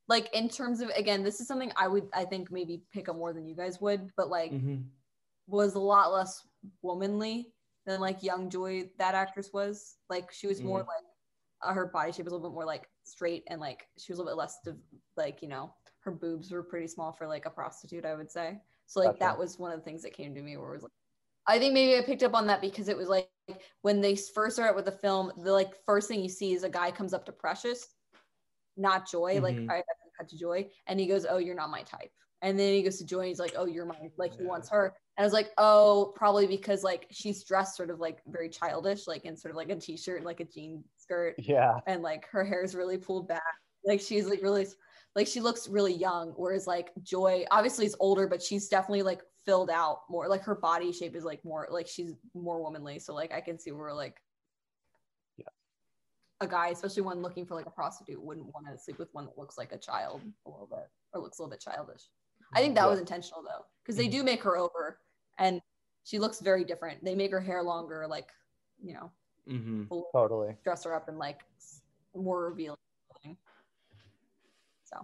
like in terms of again, this is something I would I think maybe pick up more than you guys would, but like Mhm. was a lot less womanly than like young Joy that actress was. Like she was more Mhm. like her body shape was a little bit more like straight and like she was a little bit less div- like you know her boobs were pretty small for like a prostitute I would say. So like Gotcha. that was one of the things that came to me where it was like I think maybe I picked up on that because it was like when they first start with the film, the like first thing you see is a guy comes up to Precious, not Joy, like Mhm. I to cut to Joy, and he goes, "Oh, you're not my type." And then he goes to Joy, and he's like, "Oh, you're my like he wants her." And I was like, "Oh, probably because like she's dressed sort of like very childish, like in sort of like a t-shirt, and, like a jean skirt, yeah. and like her hair is really pulled back, like she's like really." like she looks really young whereas like joy obviously is older but she's definitely like filled out more like her body shape is like more like she's more womanly so like i can see where like Yeah. a guy especially one looking for like a prostitute wouldn't want to sleep with one that looks like a child a little bit or looks a little bit childish i think that Yeah. was intentional though because they Mhm. do make her over and she looks very different they make her hair longer like you know Mhm. Totally. dress her up in like more revealing clothing. so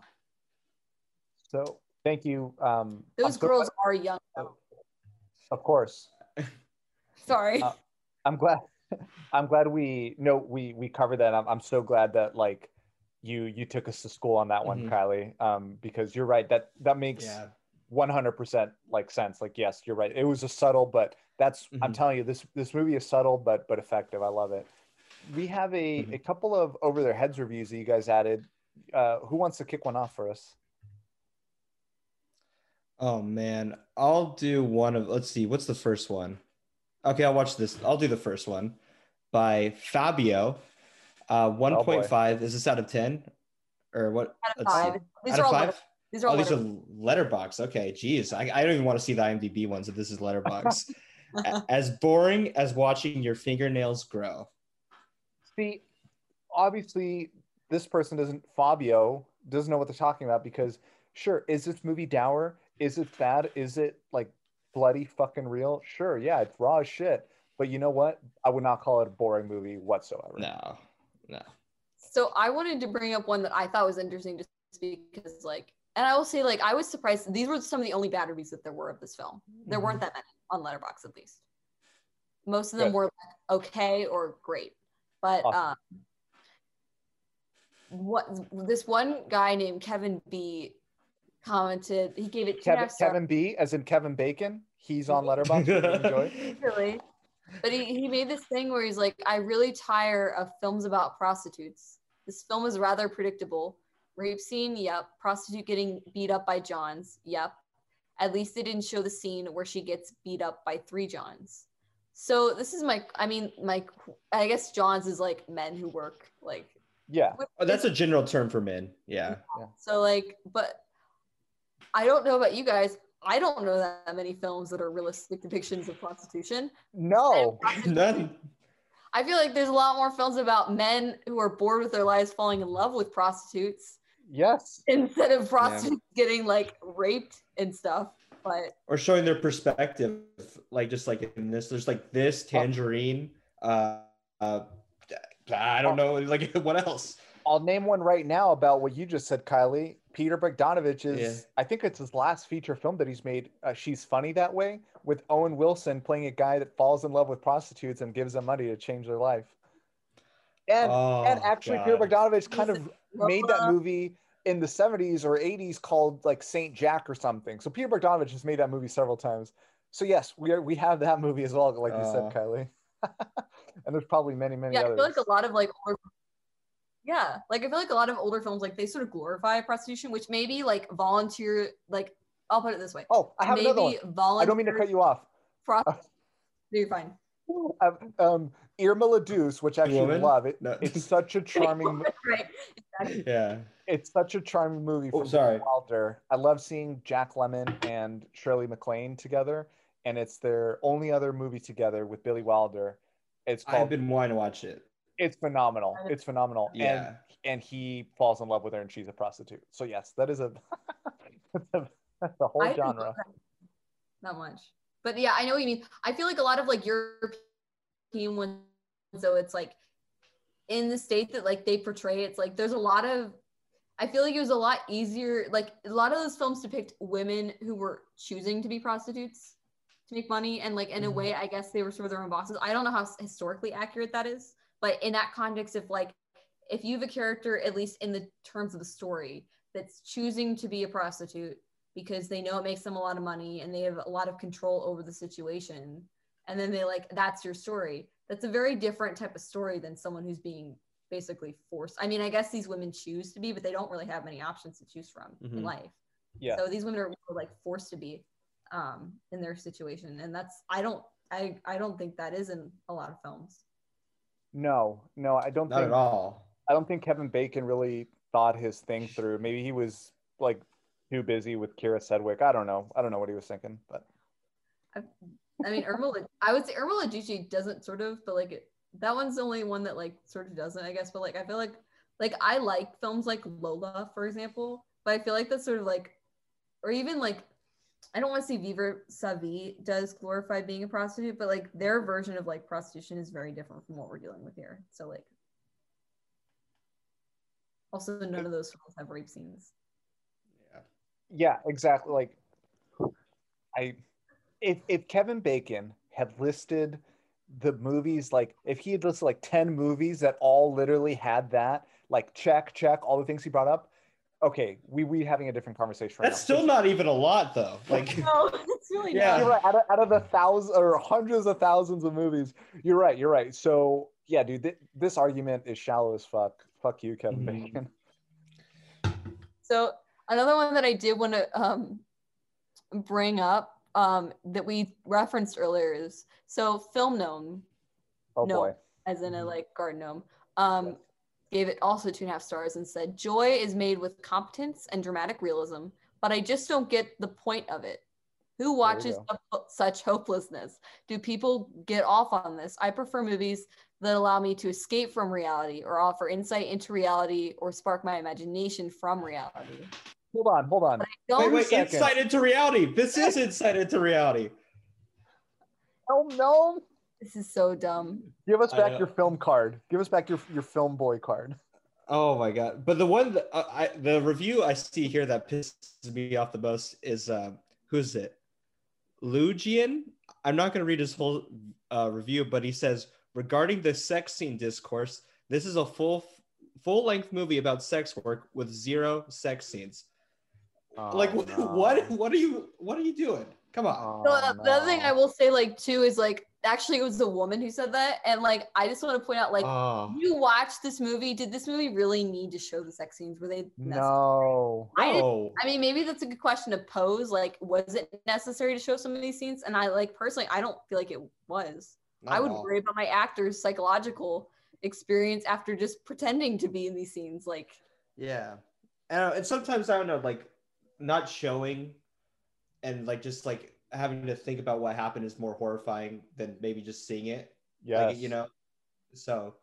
So thank you. Um, I'm those so girls glad- are young of course. sorry Uh, I'm glad. I'm glad we no we we covered that. I'm I'm so glad that like you you took us to school on that one, Mhm. Kylie. Um, because you're right. That that makes Yeah. 100% like sense. Like yes, you're right. It was a subtle, but that's I'm Mhm. telling you this this movie is subtle but but effective. I love it. We have a Mhm. a couple of over their heads reviews that you guys added. Uh, who wants to kick one off for us? Oh man, I'll do one of. Let's see, what's the first one? Okay, I'll watch this. I'll do the first one by Fabio. Uh, one Oh, boy. point five. Is this out of ten, or what? out of five these Out are of all five. Letter- these are Oh, all these are Letterboxd. Okay, geez, I, I don't even want to see the IMDb ones if this is Letterboxd. As boring as watching your fingernails grow. See, obviously, this person doesn't, Fabio doesn't know what they're talking about because, sure, is this movie dour? Is it bad? Is it like bloody fucking real? Sure, yeah, it's raw as shit. But you know what? I would not call it a boring movie whatsoever. No, no. so i wanted to bring up one that i thought was interesting just because like and i will say like i was surprised these were some of the only bad reviews that there were of this film there weren't that many on Letterboxd at least most of them Good. were like, okay or great but Awesome. um what this one guy named kevin b commented he gave it Kevin, stars. Kevin B, as in Kevin Bacon, he's on Letterboxd. which we enjoy. really. But he, he made this thing where he's like, I really tire of films about prostitutes. This film is rather predictable. Rape scene, yep. Prostitute getting beat up by Johns, yep. At least they didn't show the scene where she gets beat up by three Johns. So this is my, I mean, my, I guess Johns is like men who work like. Yeah, with- Oh, that's a general term for men. Yeah. So like, but I don't know about you guys. I don't know that many films that are realistic depictions of prostitution. no, None. I feel like there's a lot more films about men who are bored with their lives falling in love with prostitutes yes, instead of prostitutes getting like raped and stuff. But Or showing their perspective, like just like in this, there's like this tangerine. Uh, uh, I don't know, like what else? I'll name one right now about what you just said, Kylie. Peter Bogdanovich is, Yeah. I think it's his last feature film that he's made. Uh, She's funny that way, with Owen Wilson playing a guy that falls in love with prostitutes and gives them money to change their life. And oh, and actually, Peter God. Bogdanovich kind He's of made that movie in the 70s or 80s called like Saint Jack or something. So Peter Bogdanovich has made that movie several times. So yes, we are we have that movie as well, like you Uh. said, Kylie. and there's probably many, many yeah, I feel like a lot of like older yeah, like I feel like a lot of older films like they sort of glorify prostitution, which maybe like volunteer like I'll put it this way. oh, I have maybe another one. volunteer I don't mean to cut you off. prostitution. You're fine. um, um, Irma la Douce, which I actually Woman? love it. No. It's such a charming. right. Exactly. Yeah. it's such a charming movie. Oh, sorry. Billy Wilder. I love seeing Jack Lemmon and Shirley MacLaine together, and it's their only other movie together with Billy Wilder. It's I've been wanting to watch it. It's phenomenal. It's phenomenal. Yeah. And and he falls in love with her, and she's a prostitute. So yes, that is a. that's a that's the whole I genre. that. Not much. But yeah, I know what you mean. I feel like a lot of like European ones, so it's like in the state that like they portray, it's like there's a lot of I feel like it was a lot easier. Like a lot of those films depict women who were choosing to be prostitutes to make money, and like in a Mhm. way, I guess they were sort of their own bosses. I don't know how historically accurate that is, but in that context, if like if you have a character, at least in the terms of the story, that's choosing to be a prostitute because they know it makes them a lot of money and they have a lot of control over the situation, and then they like that's your story. That's a very different type of story than someone who's being basically forced. I mean, I guess these women choose to be, but they don't really have many options to choose from in Mhm. life. Yeah. So these women are like forced to be um, in their situation, and that's I don't I I don't think that is in a lot of films. No, no, I don't Not think. at all. I don't think Kevin Bacon really thought his thing through. Maybe he was like too busy with Kyra Sedgwick. I don't know. I don't know what he was thinking, but I mean, Irma. I would say Irma la Douce doesn't sort of, but like that one's the only one that like sort of doesn't, I guess. But like I feel like like I like films like Lola, for example, but I feel like that's sort of like, or even like, I don't want to say Vivre Sa Vie does glorify being a prostitute, but like their version of like prostitution is very different from what we're dealing with here. So like, also none of those films have rape scenes. Yeah. yeah, exactly. Like I if if Kevin Bacon had listed the movies like if he had listed like 10 movies that all literally had that, like check, check, all the things he brought up, okay, we we having a different conversation right That's now. still not even a lot though. Like No, it's really Yeah. You're right. Out of, out of the thousands or hundreds of thousands of movies, you're right. You're right. So yeah, dude, th- this argument is shallow as fuck. Fuck you, Kevin Mhm. Bacon. So another one that I did want to um, bring up um, that we referenced earlier is so film gnome, Oh No. boy. as in a Mhm. like garden gnome, um, gave it also two and a half stars and said, "Joy is made with competence and dramatic realism, but I just don't get the point of it. Who watches such hopelessness? Do people get off on this? I prefer movies that allow me to escape from reality or offer insight into reality or spark my imagination from reality." Hold on, hold on. Don't wait, wait, second. insight into reality. This is insight into reality. Oh no! This is so dumb. Give us back your film card. Give us back your your film boy card. Oh my god! But the one, that, uh, I the review I see here that pisses me off the most is uh, who's it? Lugian. I'm not going to read his whole uh, review, but he says regarding the sex scene discourse, this is a full full length movie about sex work with zero sex scenes. Like Oh, no. what? What are you? What are you doing? Come on. Oh, So uh, the other thing I will say, like, too, is like actually it was the woman who said that, and like I just want to point out, like, oh you watched this movie. Did this movie really need to show the sex scenes? Were they? No. I no! I mean, maybe that's a good question to pose. Like, was it necessary to show some of these scenes? And I like personally, I don't feel like it was. Not I would all. worry about my actor's psychological experience after just pretending to be in these scenes. Like, Yeah, and, and sometimes I don't know, like not showing, and like just like having to think about what happened is more horrifying than maybe just seeing it. Yes. Like, you know. So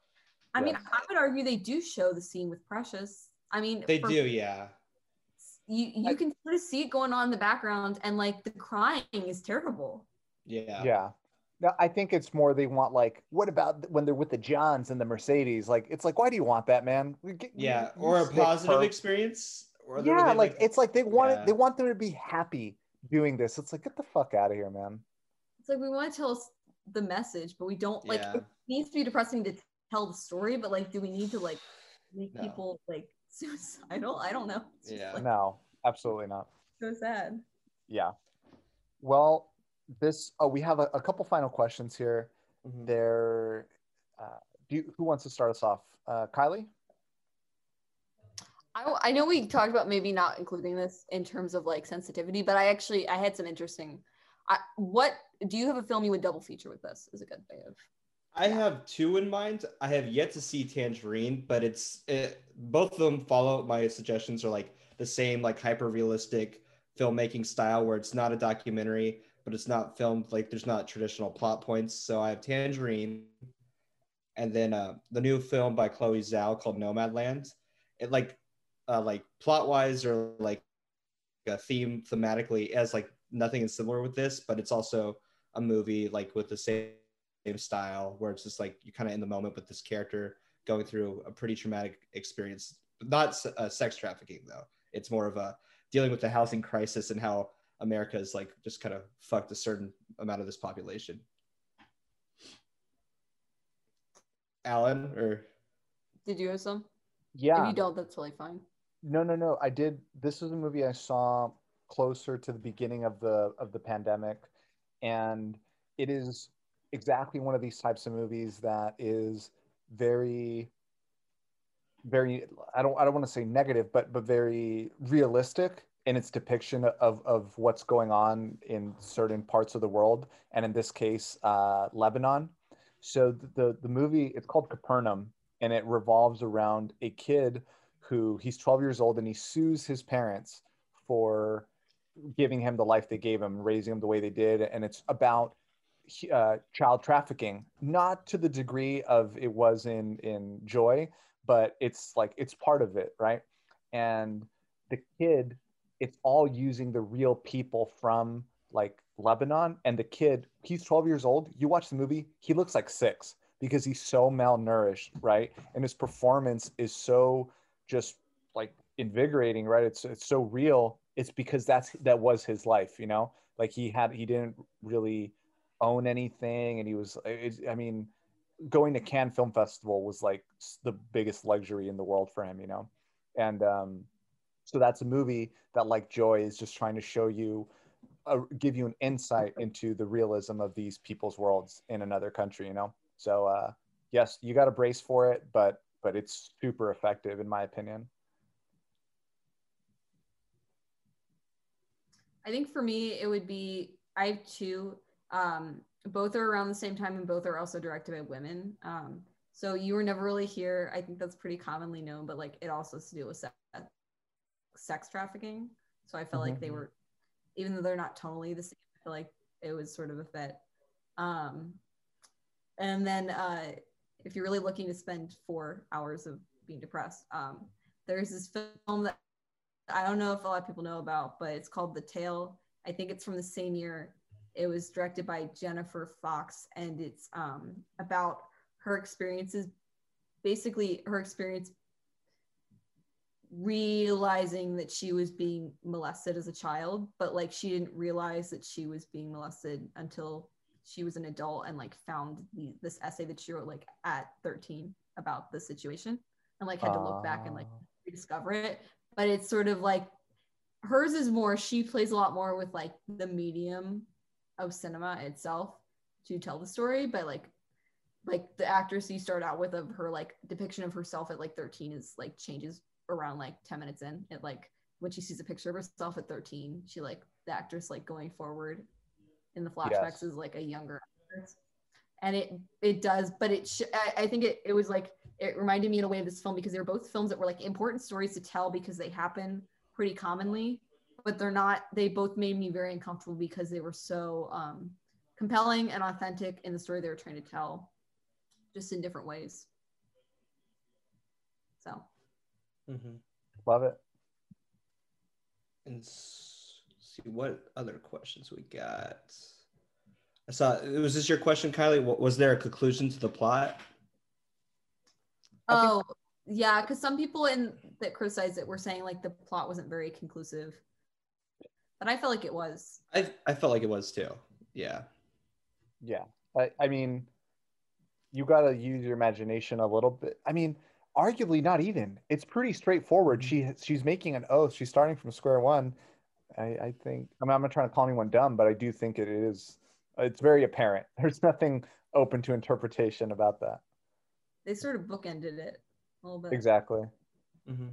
I mean, I would argue they do show the scene with Precious. I mean, they for do, yeah. you you can sort of see it going on in the background and like the crying is terrible Yeah. Yeah. No, I think it's more they want like, what about when they're with the Johns and the Mercedes? Like, it's like, why do you want that, man? Get- Yeah, you- or you a positive her- experience. Or Yeah, they, like it's like they want Yeah. it. They want them to be happy doing this. It's like, get the fuck out of here, man. it's like we want to tell us the message but we don't like Yeah. it needs to be depressing to tell the story but like do we need to like make No. people like suicidal i don't know it's just Yeah. like No, absolutely not. so sad Yeah. Well, this. Oh, we have a, a couple final questions here. Mhm. There. Uh, do you, who wants to start us off? Uh, Kylie. I, I know we talked about maybe not including this in terms of like sensitivity but i actually i had some interesting I, what do you have a film you would double feature with this is a good way of I have two in mind. I have yet to see Tangerine, but it's it, both of them follow my suggestions are like the same like hyper realistic filmmaking style where it's not a documentary, but it's not filmed like there's not traditional plot points. So I have Tangerine, and then uh, the new film by Chloe Zhao called Nomadland. It like uh, like plot wise or like a theme thematically as like nothing is similar with this, but it's also a movie like with the same same style where it's just like you're kind of in the moment with this character going through a pretty traumatic experience. Not uh, sex trafficking though. It's more of a dealing with the housing crisis and how america is like just kind of fucked a certain amount of this population. Alan or? Did you have some? Yeah. if you don't that's totally fine No, no, no. I did. This was a movie I saw closer to the beginning of the of the pandemic, and it is exactly one of these types of movies that is very, very. I don't. I don't want to say negative, but but very realistic in its depiction of of what's going on in certain parts of the world, and in this case, uh, Lebanon. So the the movie it's called Capernaum, and it revolves around a kid who he's 12 years old and he sues his parents for giving him the life they gave him, raising him the way they did, and it's about uh, child trafficking, not to the degree of it was in in Joy, but it's like it's part of it, right? And the kid, it's all using the real people from like Lebanon, and the kid, he's 12 years old. You watch the movie, he looks like six because he's so malnourished, right? And his performance is so just like invigorating, right? It's it's so real. It's because that's that was his life, you know. Like he had he didn't really own anything, and he was. It, I mean, going to Cannes Film Festival was like the biggest luxury in the world for him, you know. And um, so that's a movie that, like Joy, is just trying to show you, uh, give you an insight into the realism of these people's worlds in another country, you know. So uh, yes, you got to brace for it, but but it's super effective in my opinion. I think for me, it would be I have two. Um, both are around the same time, and both are also directed by women. Um, so you were never really here. I think that's pretty commonly known, but like it also has to do with sex, sex trafficking. So I felt mm-hmm. like they were, even though they're not totally the same, I feel like it was sort of a fit. Um, and then uh, if you're really looking to spend four hours of being depressed, um, there's this film that I don't know if a lot of people know about, but it's called The Tale. I think it's from the same year. It was directed by Jennifer Fox, and it's um, about her experiences, basically her experience realizing that she was being molested as a child, but like she didn't realize that she was being molested until she was an adult and like found the, this essay that she wrote like at 13 about the situation and like had to look back and like ah. rediscover it. But it's sort of like hers is more she plays a lot more with like the medium of cinema itself to tell the story. But like like the actress you start out with of her like depiction of herself at like 13 is like changes around like 10 minutes in. It like when she sees a picture of herself at 13 she like the actress like going forward in the flashbacks yes. is like a younger actress and it it does but it sh- I, I think it, it was like it reminded me in a way of this film because they were both films that were like important stories to tell because they happen pretty commonly but they're not they both made me very uncomfortable because they were so um, compelling and authentic in the story they were trying to tell just in different ways so mm-hmm. love it and see what other questions we got i saw was this your question kylie was there a conclusion to the plot Oh, yeah, because some people in that criticized it were saying like the plot wasn't very conclusive, but I felt like it was. I I felt like it was too. Yeah. Yeah, I I mean, you got to use your imagination a little bit. I mean, arguably not even. It's pretty straightforward. Mm-hmm. She she's making an oath. She's starting from square one. I I think. I mean, I'm not trying to call anyone dumb, but I do think it is. It's very apparent. There's nothing open to interpretation about that they sort of bookended it a little bit. Exactly. Mm-hmm.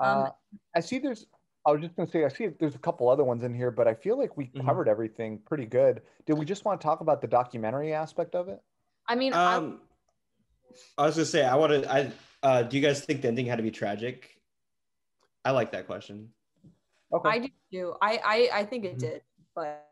Uh, um, I see there's, I was just going to say, I see there's a couple other ones in here, but I feel like we mm-hmm. covered everything pretty good. Did we just want to talk about the documentary aspect of it? I mean, um, I, I was going to say, I want to, I, uh, do you guys think the ending had to be tragic? I like that question. Okay. I do too. I, I, I think it mm-hmm. did, but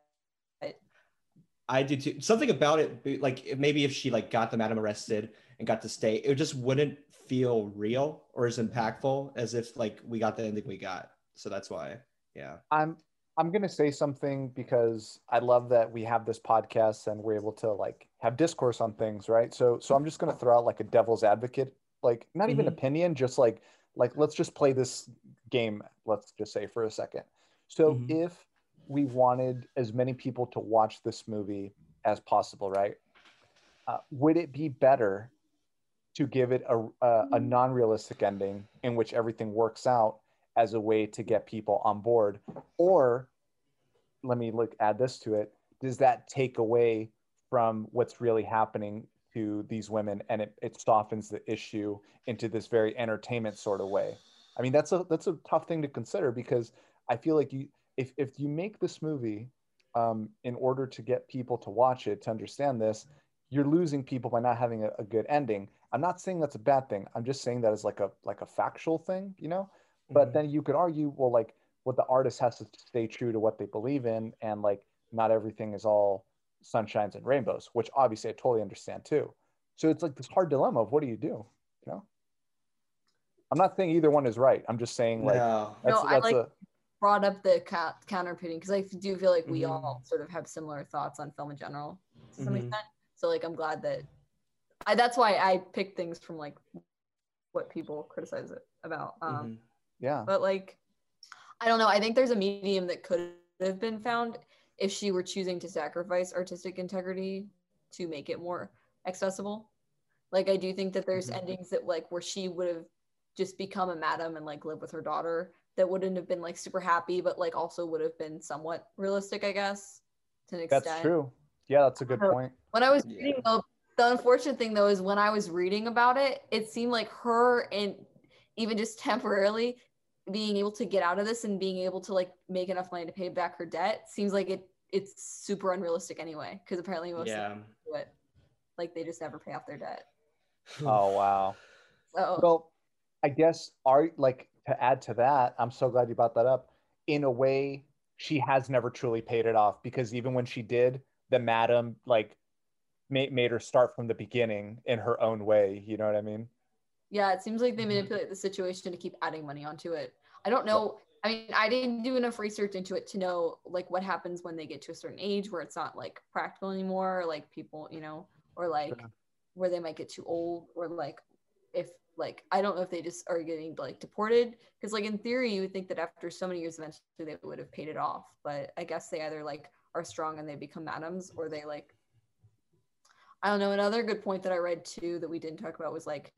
I do too. Something about it, like maybe if she like got the madam arrested and got to stay, it just wouldn't feel real or as impactful as if like we got the ending we got. So that's why, yeah. I'm I'm gonna say something because I love that we have this podcast and we're able to like have discourse on things, right? So so I'm just gonna throw out like a devil's advocate, like not even mm-hmm. opinion, just like like let's just play this game. Let's just say for a second. So mm-hmm. if we wanted as many people to watch this movie as possible, right? Uh, would it be better to give it a, a, a mm-hmm. non realistic ending in which everything works out as a way to get people on board? Or let me look add this to it does that take away from what's really happening to these women and it, it softens the issue into this very entertainment sort of way i mean that's a that's a tough thing to consider because i feel like you if if you make this movie um, in order to get people to watch it to understand this, you're losing people by not having a, a, good ending. I'm not saying that's a bad thing. I'm just saying that as like a like a factual thing, you know. But Mhm. then you could argue, well, like what the artist has to stay true to what they believe in, and like not everything is all sunshines and rainbows, which obviously I totally understand too. So it's like this hard dilemma of what do you do, you know? I'm not saying either one is right. I'm just saying like no. that's, No, I like- a Brought up the ca- counterpitting because I do feel like we Mhm. all sort of have similar thoughts on film in general to some Mhm. extent. So like I'm glad that I that's why I pick things from like what people criticize it about. Um Mhm. yeah. but like i don't know i think there's a medium that could have been found if she were choosing to sacrifice artistic integrity to make it more accessible like i do think that there's Mhm. endings that like where she would have just become a madam and like live with her daughter that wouldn't have been like super happy but like also would have been somewhat realistic i guess to an extent That's true. Yeah, that's a good So- point. when I was Yeah. reading though, the unfortunate thing though is when I was reading about it, it seemed like her and even just temporarily being able to get out of this and being able to like make enough money to pay back her debt seems like it it's super unrealistic anyway because apparently most Yeah. people do it like they just never pay off their debt. Oh wow. So Well, I guess are like to add to that, I'm so glad you brought that up. In a way, she has never truly paid it off because even when she did, the madam like made, made her start from the beginning in her own way. You know what I mean? Yeah, it seems like they Mhm. manipulate the situation to keep adding money onto it. I don't know. I mean, I didn't do enough research into it to know like what happens when they get to a certain age where it's not like practical anymore, or, like people, you know, or like Sure. where they might get too old, or like if like I don't know if they just are getting like deported because like in theory you would think that after so many years eventually they would have paid it off, but I guess they either like are strong and they become madams or they like I don't know. Another good point that I read too that we didn't talk about was like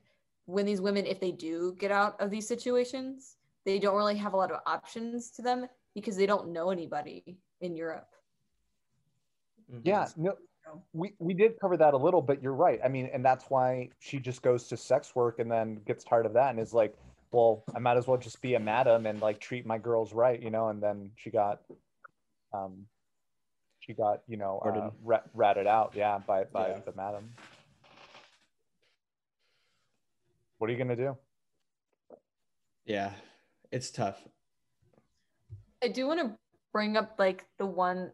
when these women, if they do get out of these situations, they don't really have a lot of options to them because they don't know anybody in Europe. Mhm. Yeah, no, No. we we did cover that a little, but you're right. I mean, and that's why she just goes to sex work and then gets tired of that and is like, well, I might as well just be a madam and like treat my girls right, you know. And then she got, um, she got you know uh, Pardon? rat, ratted out, yeah, by by Yeah. the madam. What are you gonna do? Yeah. It's tough. I do want to bring up like the one,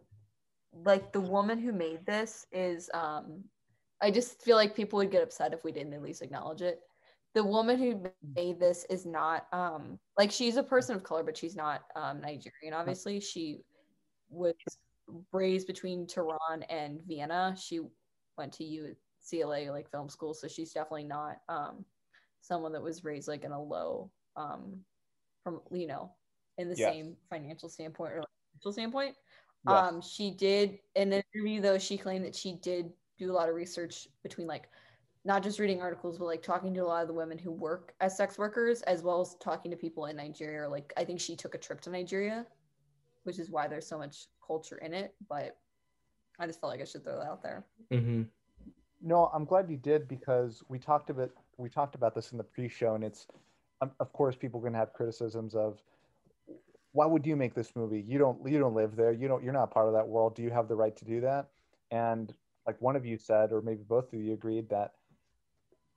like the woman who made this is, um, I just feel like people would get upset if we didn't at least acknowledge it. The woman who made this is not, um, like she's a person of color, but she's not um, Nigerian. Obviously, she was raised between Tehran and Vienna. She went to UCLA like film school, so she's definitely not um, someone that was raised like in a low, um, from you know, in the Yes. same financial standpoint or financial standpoint. Yes. Um, she did in an interview though. She claimed that she did do a lot of research between like not just reading articles, but like talking to a lot of the women who work as sex workers, as well as talking to people in Nigeria. Like I think she took a trip to Nigeria, which is why there's so much culture in it. But I just felt like I should throw that out there. Mm-hmm. No, I'm glad you did because we talked about we talked about this in the pre-show, and it's um, of course people to have criticisms of why would you make this movie? You don't you don't live there. You don't you're not part of that world. Do you have the right to do that? And like one of you said, or maybe both of you agreed that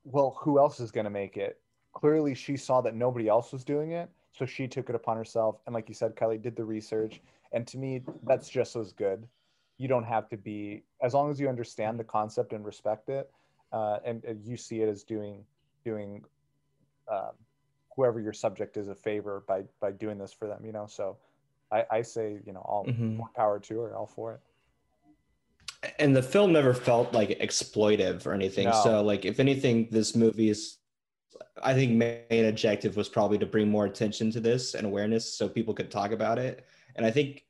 well, who else is going to make it? Clearly, she saw that nobody else was doing it, so she took it upon herself. And like you said, Kelly did the research, and to me, that's just as good. You don't have to be as long as you understand the concept and respect it, uh, and, and you see it as doing doing um, whoever your subject is a favor by by doing this for them. You know, so I, I say you know all Mhm. more power to her, all for it. and the film never felt like exploitive or anything No. so like if anything this movie is i think main objective was probably to bring more attention to this and awareness so people could talk about it and i think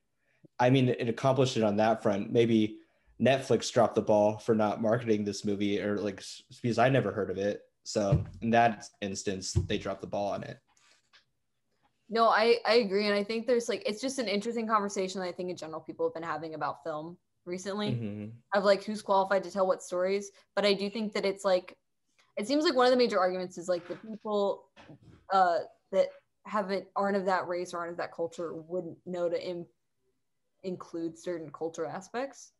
i mean it accomplished it on that front maybe netflix dropped the ball for not marketing this movie or like because i never heard of it so in that instance they dropped the ball on it No, I, I agree. And I think there's like, it's just an interesting conversation that I think in general people have been having about film recently Mhm. of like who's qualified to tell what stories. But I do think that it's like, it seems like one of the major arguments is like the people uh, that haven't, aren't of that race or aren't of that culture wouldn't know to in, include certain culture aspects.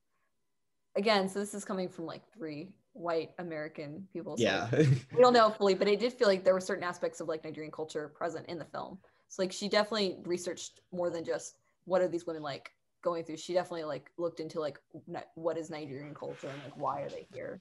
Again, so this is coming from like three white American people. So Yeah. we don't know fully, but it did feel like there were certain aspects of like Nigerian culture present in the film. So like she definitely researched more than just what are these women like going through. She definitely like looked into like what is Nigerian culture and like why are they here.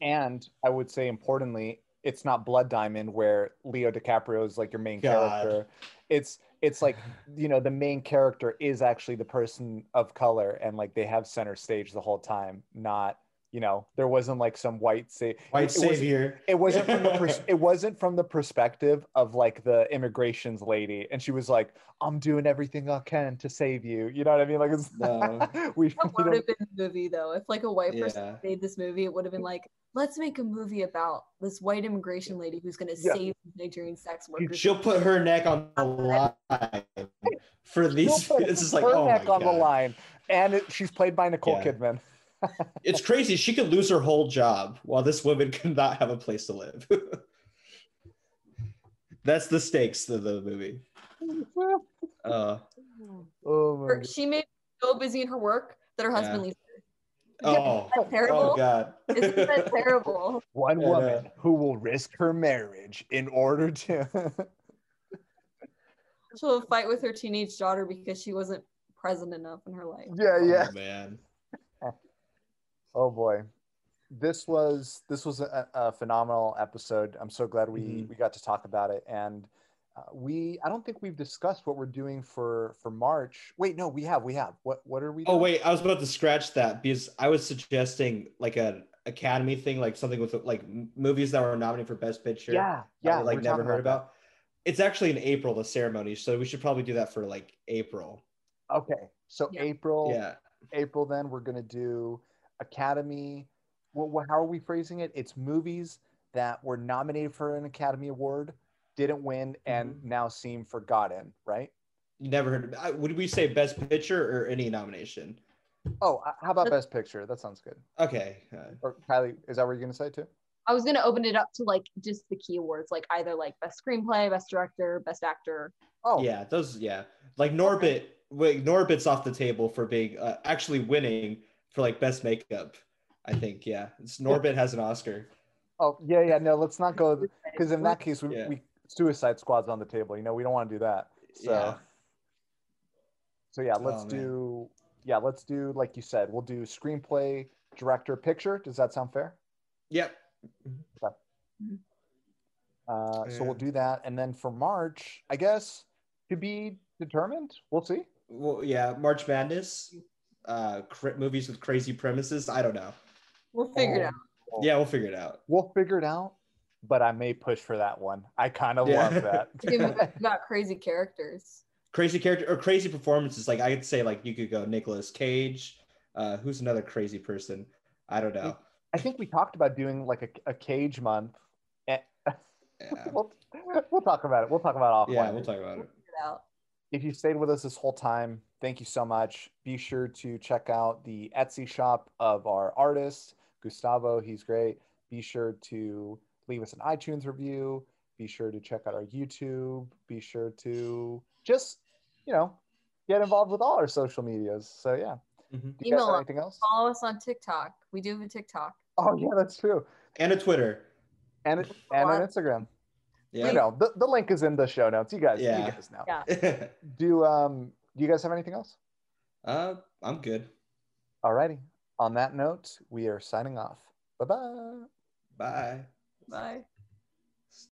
And I would say importantly, it's not Blood Diamond where Leo DiCaprio is like your main God. character. It's it's like you know the main character is actually the person of color and like they have center stage the whole time. Not you know there wasn't like some white say White it, it was- savior. it wasn't from the pers- it wasn't from the perspective of like the immigrations lady and she was like i'm doing everything i can to save you you know what i mean like it's No. we, That would have been the movie though. If like a white person Yeah. made this movie, it would have been like, let's make a movie about this white immigration lady who's gonna Yeah. save Nigerian sex workers. She'll put her neck on the line for these. She'll put It's just like, her oh neck my on the line and it, she's played by nicole Yeah. kidman It's crazy. She could lose her whole job while this woman could not have a place to live. That's the stakes of the movie. Uh, oh my Her- God. she made so busy in her work that her husband Yeah. leaves. oh, that terrible? oh God. Isn't that terrible? one Yeah, woman who will risk her marriage in order to She'll fight with her teenage daughter because she wasn't present enough in her life. yeah yeah Oh, man. Oh boy, this was this was a, a phenomenal episode. I'm so glad we Mhm. we got to talk about it, and uh, we I don't think we've discussed what we're doing for for March. Wait, no, we have we have. What what are we? Oh wait, I was about to scratch that because I was suggesting like an Academy thing, like something with like movies that were nominated for Best Picture. yeah, yeah. we, like never heard that. about. It's actually in April the ceremony, so we should probably do that for like April. Okay, so Yeah. April Yeah. April then we're gonna do Academy. Well, wha- how are we phrasing it? It's movies that were nominated for an Academy Award, didn't win, and Mhm. now seem forgotten. Right? You never heard. I- Would we say Best Picture or any nomination? Oh, uh, how about Best Picture? That sounds good. Okay. uh, Or Kylie, is that what you're gonna say too? I was gonna open it up to like just the key awards, like either like best screenplay, best director, best actor. Oh, Yeah, those. Yeah, like Norbit. Wait, Norbit's off the table for being uh, actually winning for like best makeup. I think. Yeah, it's Norbit has an Oscar. Oh yeah, yeah. No, let's not go because in that case, we, Yeah. we Suicide Squad's on the table. You know, we don't want to do that. So, Yeah. so yeah, let's Oh, do. Yeah, let's do like you said. We'll do screenplay, director, picture. Does that sound fair? Yep. Uh, so we'll do that, and then for March, I guess to be determined. We'll see. Well, yeah, March Madness. Uh, cr- movies with crazy premises. I don't know. We'll figure it out. Oh, Yeah, we'll figure it out. We'll figure it out. But I may push for that one. I kind of Yeah. love that. Give me about crazy characters. Crazy character or crazy performances. Like I could say, like you could go Nicolas Cage. Uh, who's another crazy person? I don't know. I think we talked about doing like a, a cage month. Eh, Yeah, we'll, we'll talk about it. We'll talk about it offline. yeah we'll talk about it. Figure it out. If you stayed with us this whole time, thank you so much. Be sure to check out the Etsy shop of our artist, Gustavo. He's great. Be sure to leave us an iTunes review. Be sure to check out our YouTube. Be sure to just, you know, get involved with all our social medias. So, yeah. Mhm. Do you guys Email anything else? Follow us on TikTok. We do have a TikTok. Oh, yeah, that's true. And a Twitter. And, and on Instagram. You know, the, the link is in the show notes. You guys, Yeah. you guys know. Yeah. Do um do you guys have anything else? uh, I'm good. Alrighty. On that note, we are signing off. Bye bye. Bye. Bye.